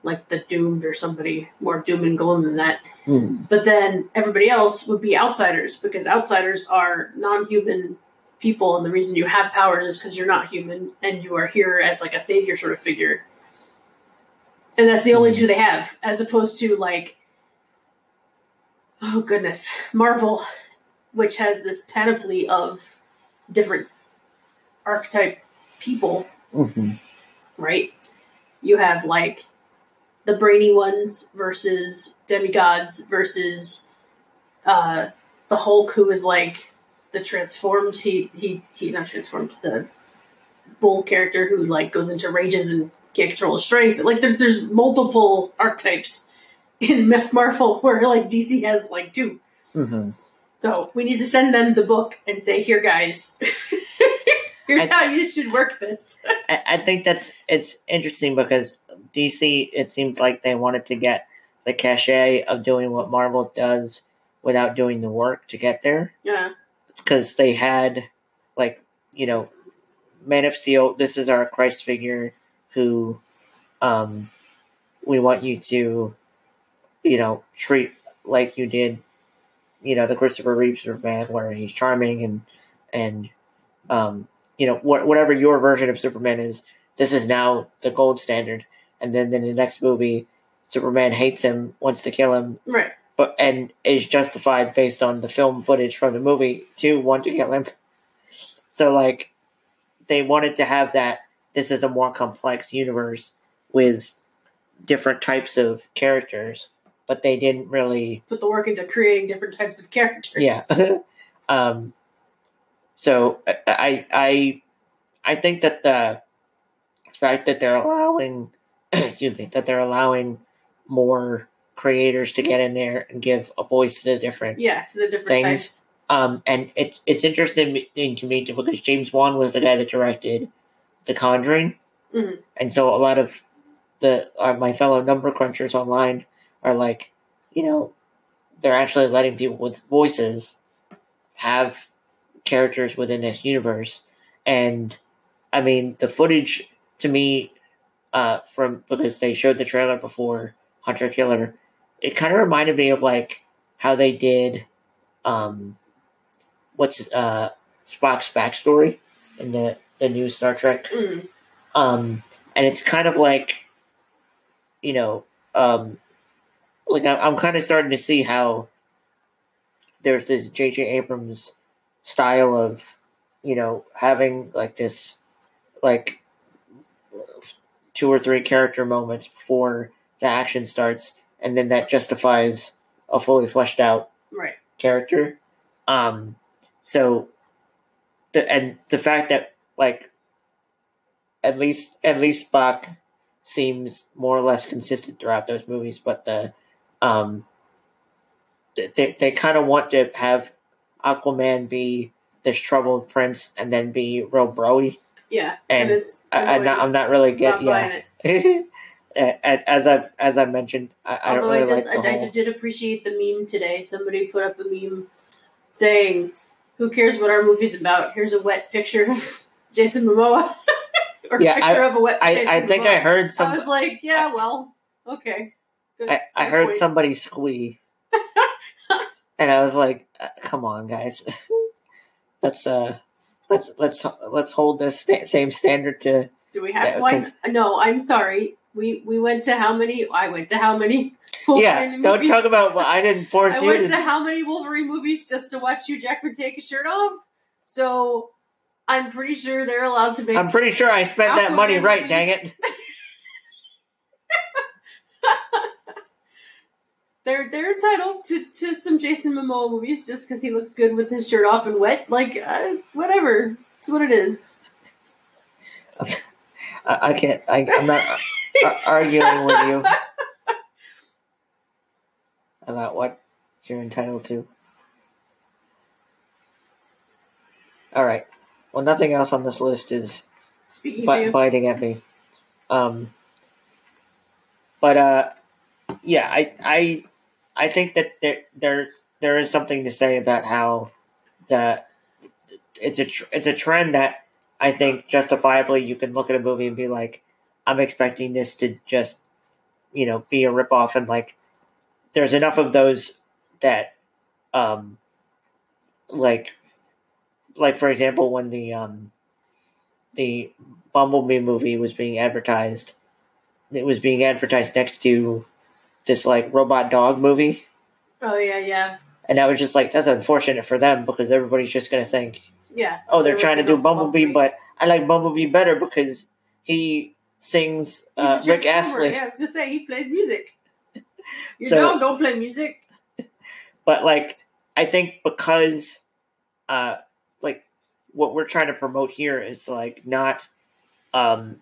like the Doomed or somebody more doom and gloom than that. hmm, But then everybody else would be outsiders because outsiders are non-human people, and the reason you have powers is because you're not human and you are here as like a savior sort of figure. And that's the only two they have, as opposed to like, oh goodness, Marvel, which has this panoply of different archetype people hmm. right? You have like the brainy ones versus demigods versus uh, the Hulk, who is like the transformed. He he he not transformed. The bull character who like goes into rages and can't control his strength. Like there's there's multiple archetypes in (laughs) Marvel where like DC has like two. hmm So we need to send them the book and say, "Here, guys." (laughs) Here's I- how you should work this. (laughs) I, I think that's it's interesting because DC it seemed like they wanted to get the cachet of doing what Marvel does without doing the work to get there Yeah. because they had like you know Man of Steel this is our Christ figure who um we want you to you know treat like you did you know the Christopher Reeve Superman where he's charming and and um you know what whatever your version of Superman is this is now the gold standard and then in the next movie Superman hates him wants to kill him Right. but and is justified based on the film footage from the movie to want to kill him. So like they wanted to have that this is a more complex universe with different types of characters, but they didn't really put the work into creating different types of characters. yeah. (laughs) um so I, I I think that the fact that they're allowing (clears throat) excuse me, that they're allowing more creators to get in there and give a voice to the different Yeah, to the different Things. types. um, and it's it's interesting to me too, because James Wan was the guy that directed The Conjuring, Mhm. and so a lot of the uh, my fellow number crunchers online are like, you know, they're actually letting people with voices have characters within this universe, and I mean the footage to me, uh, from because they showed the trailer before Hunter Killer, it kind of reminded me of like how they did, um, what's uh Spock's backstory in the the new Star Trek. Mm. Um, and it's kind of like, you know, um, like I- I'm kind of starting to see how there's this J.J. Abrams style of, you know, having like this, like two or three character moments before the action starts, and then that justifies a fully fleshed out Right. character. Um, so the and the fact that like at least at least Spock seems more or less consistent throughout those movies, but the um they they kind of want to have Aquaman be this troubled prince and then be real broy. Yeah. And it's I, I'm not I'm not really getting yeah. it. (laughs) as I as I mentioned, I, I don't really I like did, the I, whole. did appreciate the meme today. Somebody put up a meme saying, "Who cares what our movie's about? Here's a wet picture of Jason Momoa." (laughs) or Yeah, picture of a wet. I, Jason I think I Momoa. heard I was like, yeah, well, okay. Good, I, I good heard point. somebody squee, (laughs) and I was like, uh, "Come on, guys, (laughs) let's uh, let's let's let's hold this sta- same standard to." Do we have Yeah? 'cause- No, I'm sorry. We we went to how many? I went to how many? yeah, Wolverine don't movies? talk about. Well, I didn't force I you went to. to how many Wolverine movies just to watch Hugh Jackman take his shirt off? So I'm pretty sure they're allowed to make. I'm pretty sure I spent that money right. Dang it! (laughs) they're they're entitled to, to some Jason Momoa movies just because he looks good with his shirt off and wet. Like uh, whatever, it's what it is. (laughs) I, I can't. I, I'm not uh, (laughs) arguing with you about what you're entitled to. All right. Well, nothing else on this list is Speaking bi- biting at me. Um, but uh, yeah, I I I think that there there there is something to say about how the it's a tr- it's a trend that I think justifiably you can look at a movie and be like, I'm expecting this to just you know be a ripoff and like there's enough of those that um like like for example when the um the Bumblebee movie was being advertised, it was being advertised next to this like robot dog movie, oh yeah, yeah, and I was just like, that's unfortunate for them because everybody's just gonna think, yeah. oh, they're They're trying to do Bumblebee, Bumblebee. but I like Bumblebee better because he sings uh, Rick Astley. Yeah, I was gonna say he plays music. (laughs) You So- dog don't play music. (laughs) but like I think because uh what we're trying to promote here is like not um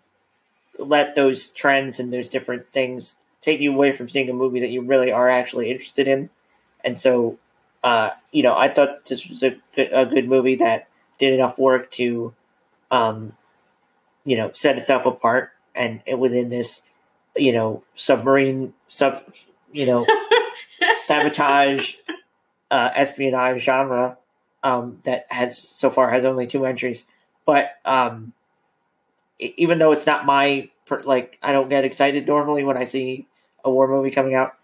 let those trends and those different things take you away from seeing a movie that you really are actually interested in. And so uh you know, I thought this was a good, a good movie that did enough work to um you know, set itself apart and it within this you know, submarine sub you know, (laughs) sabotage uh, espionage genre um, that has so far has only two entries. But um, even though it's not my like, I don't get excited normally when I see a war movie coming out.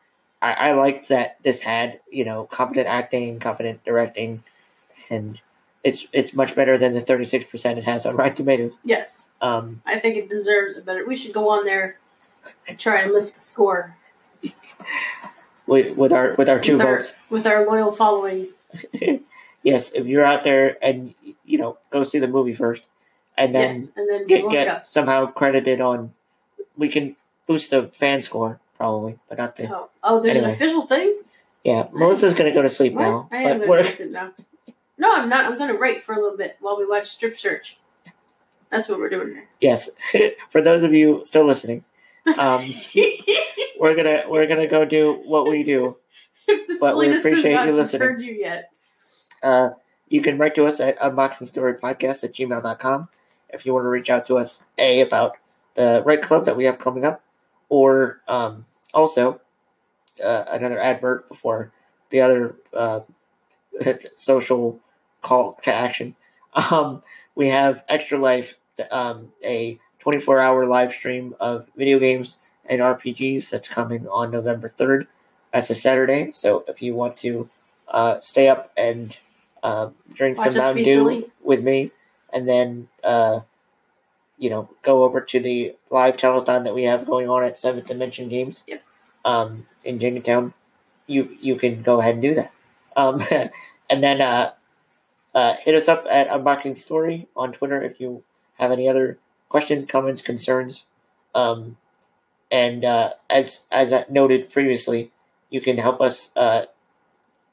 I, I liked that this had you know competent acting, competent directing, and it's it's much better than the thirty six percent it has on (laughs) Rotten Tomatoes. Yes, Um, I think it deserves a better. We should go on there and try and lift the score (laughs) with, with our with our two with our, votes. with our loyal following. (laughs) yes, if you're out there and you know go see the movie first, and then yes, and then get get somehow credited on. We can boost the fan score probably, but not the. Oh, oh, there's Anyway. an official thing. Yeah, Melissa's gonna go to sleep What? now, I am gonna listen now. No, I'm not. I'm going to write for a little bit while we watch Strip Search. That's what we're doing next. yes. (laughs) For those of you still listening, um, (laughs) we're gonna we're gonna go do what we do. (laughs) But we appreciate not you listening. you yet. Uh, you can write to us at unboxingstorypodcast at gmail.com if you want to reach out to us, A, about the Right Club that we have coming up, or um, also uh, another advert before the other uh, (laughs) social call to action. Um, we have Extra Life, um, a 24 hour live stream of video games and RPGs that's coming on November 3rd. That's a Saturday, so if you want to uh, stay up and uh, drink some Mountain Dew with me, and then uh, you know go over to the live telethon that we have going on at Seventh Dimension Games Yep. um, in Jenkintown. You you can go ahead and do that, um, (laughs) and then uh, uh, hit us up at Unboxing Story on Twitter if you have any other questions, comments, concerns. Um, and uh, as as I noted previously, you can help us, uh,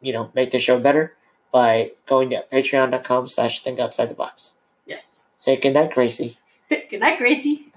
you know, make the show better by going to patreon.com slash think outside the box. Yes. Say goodnight, Gracie. (laughs) Good night, Gracie.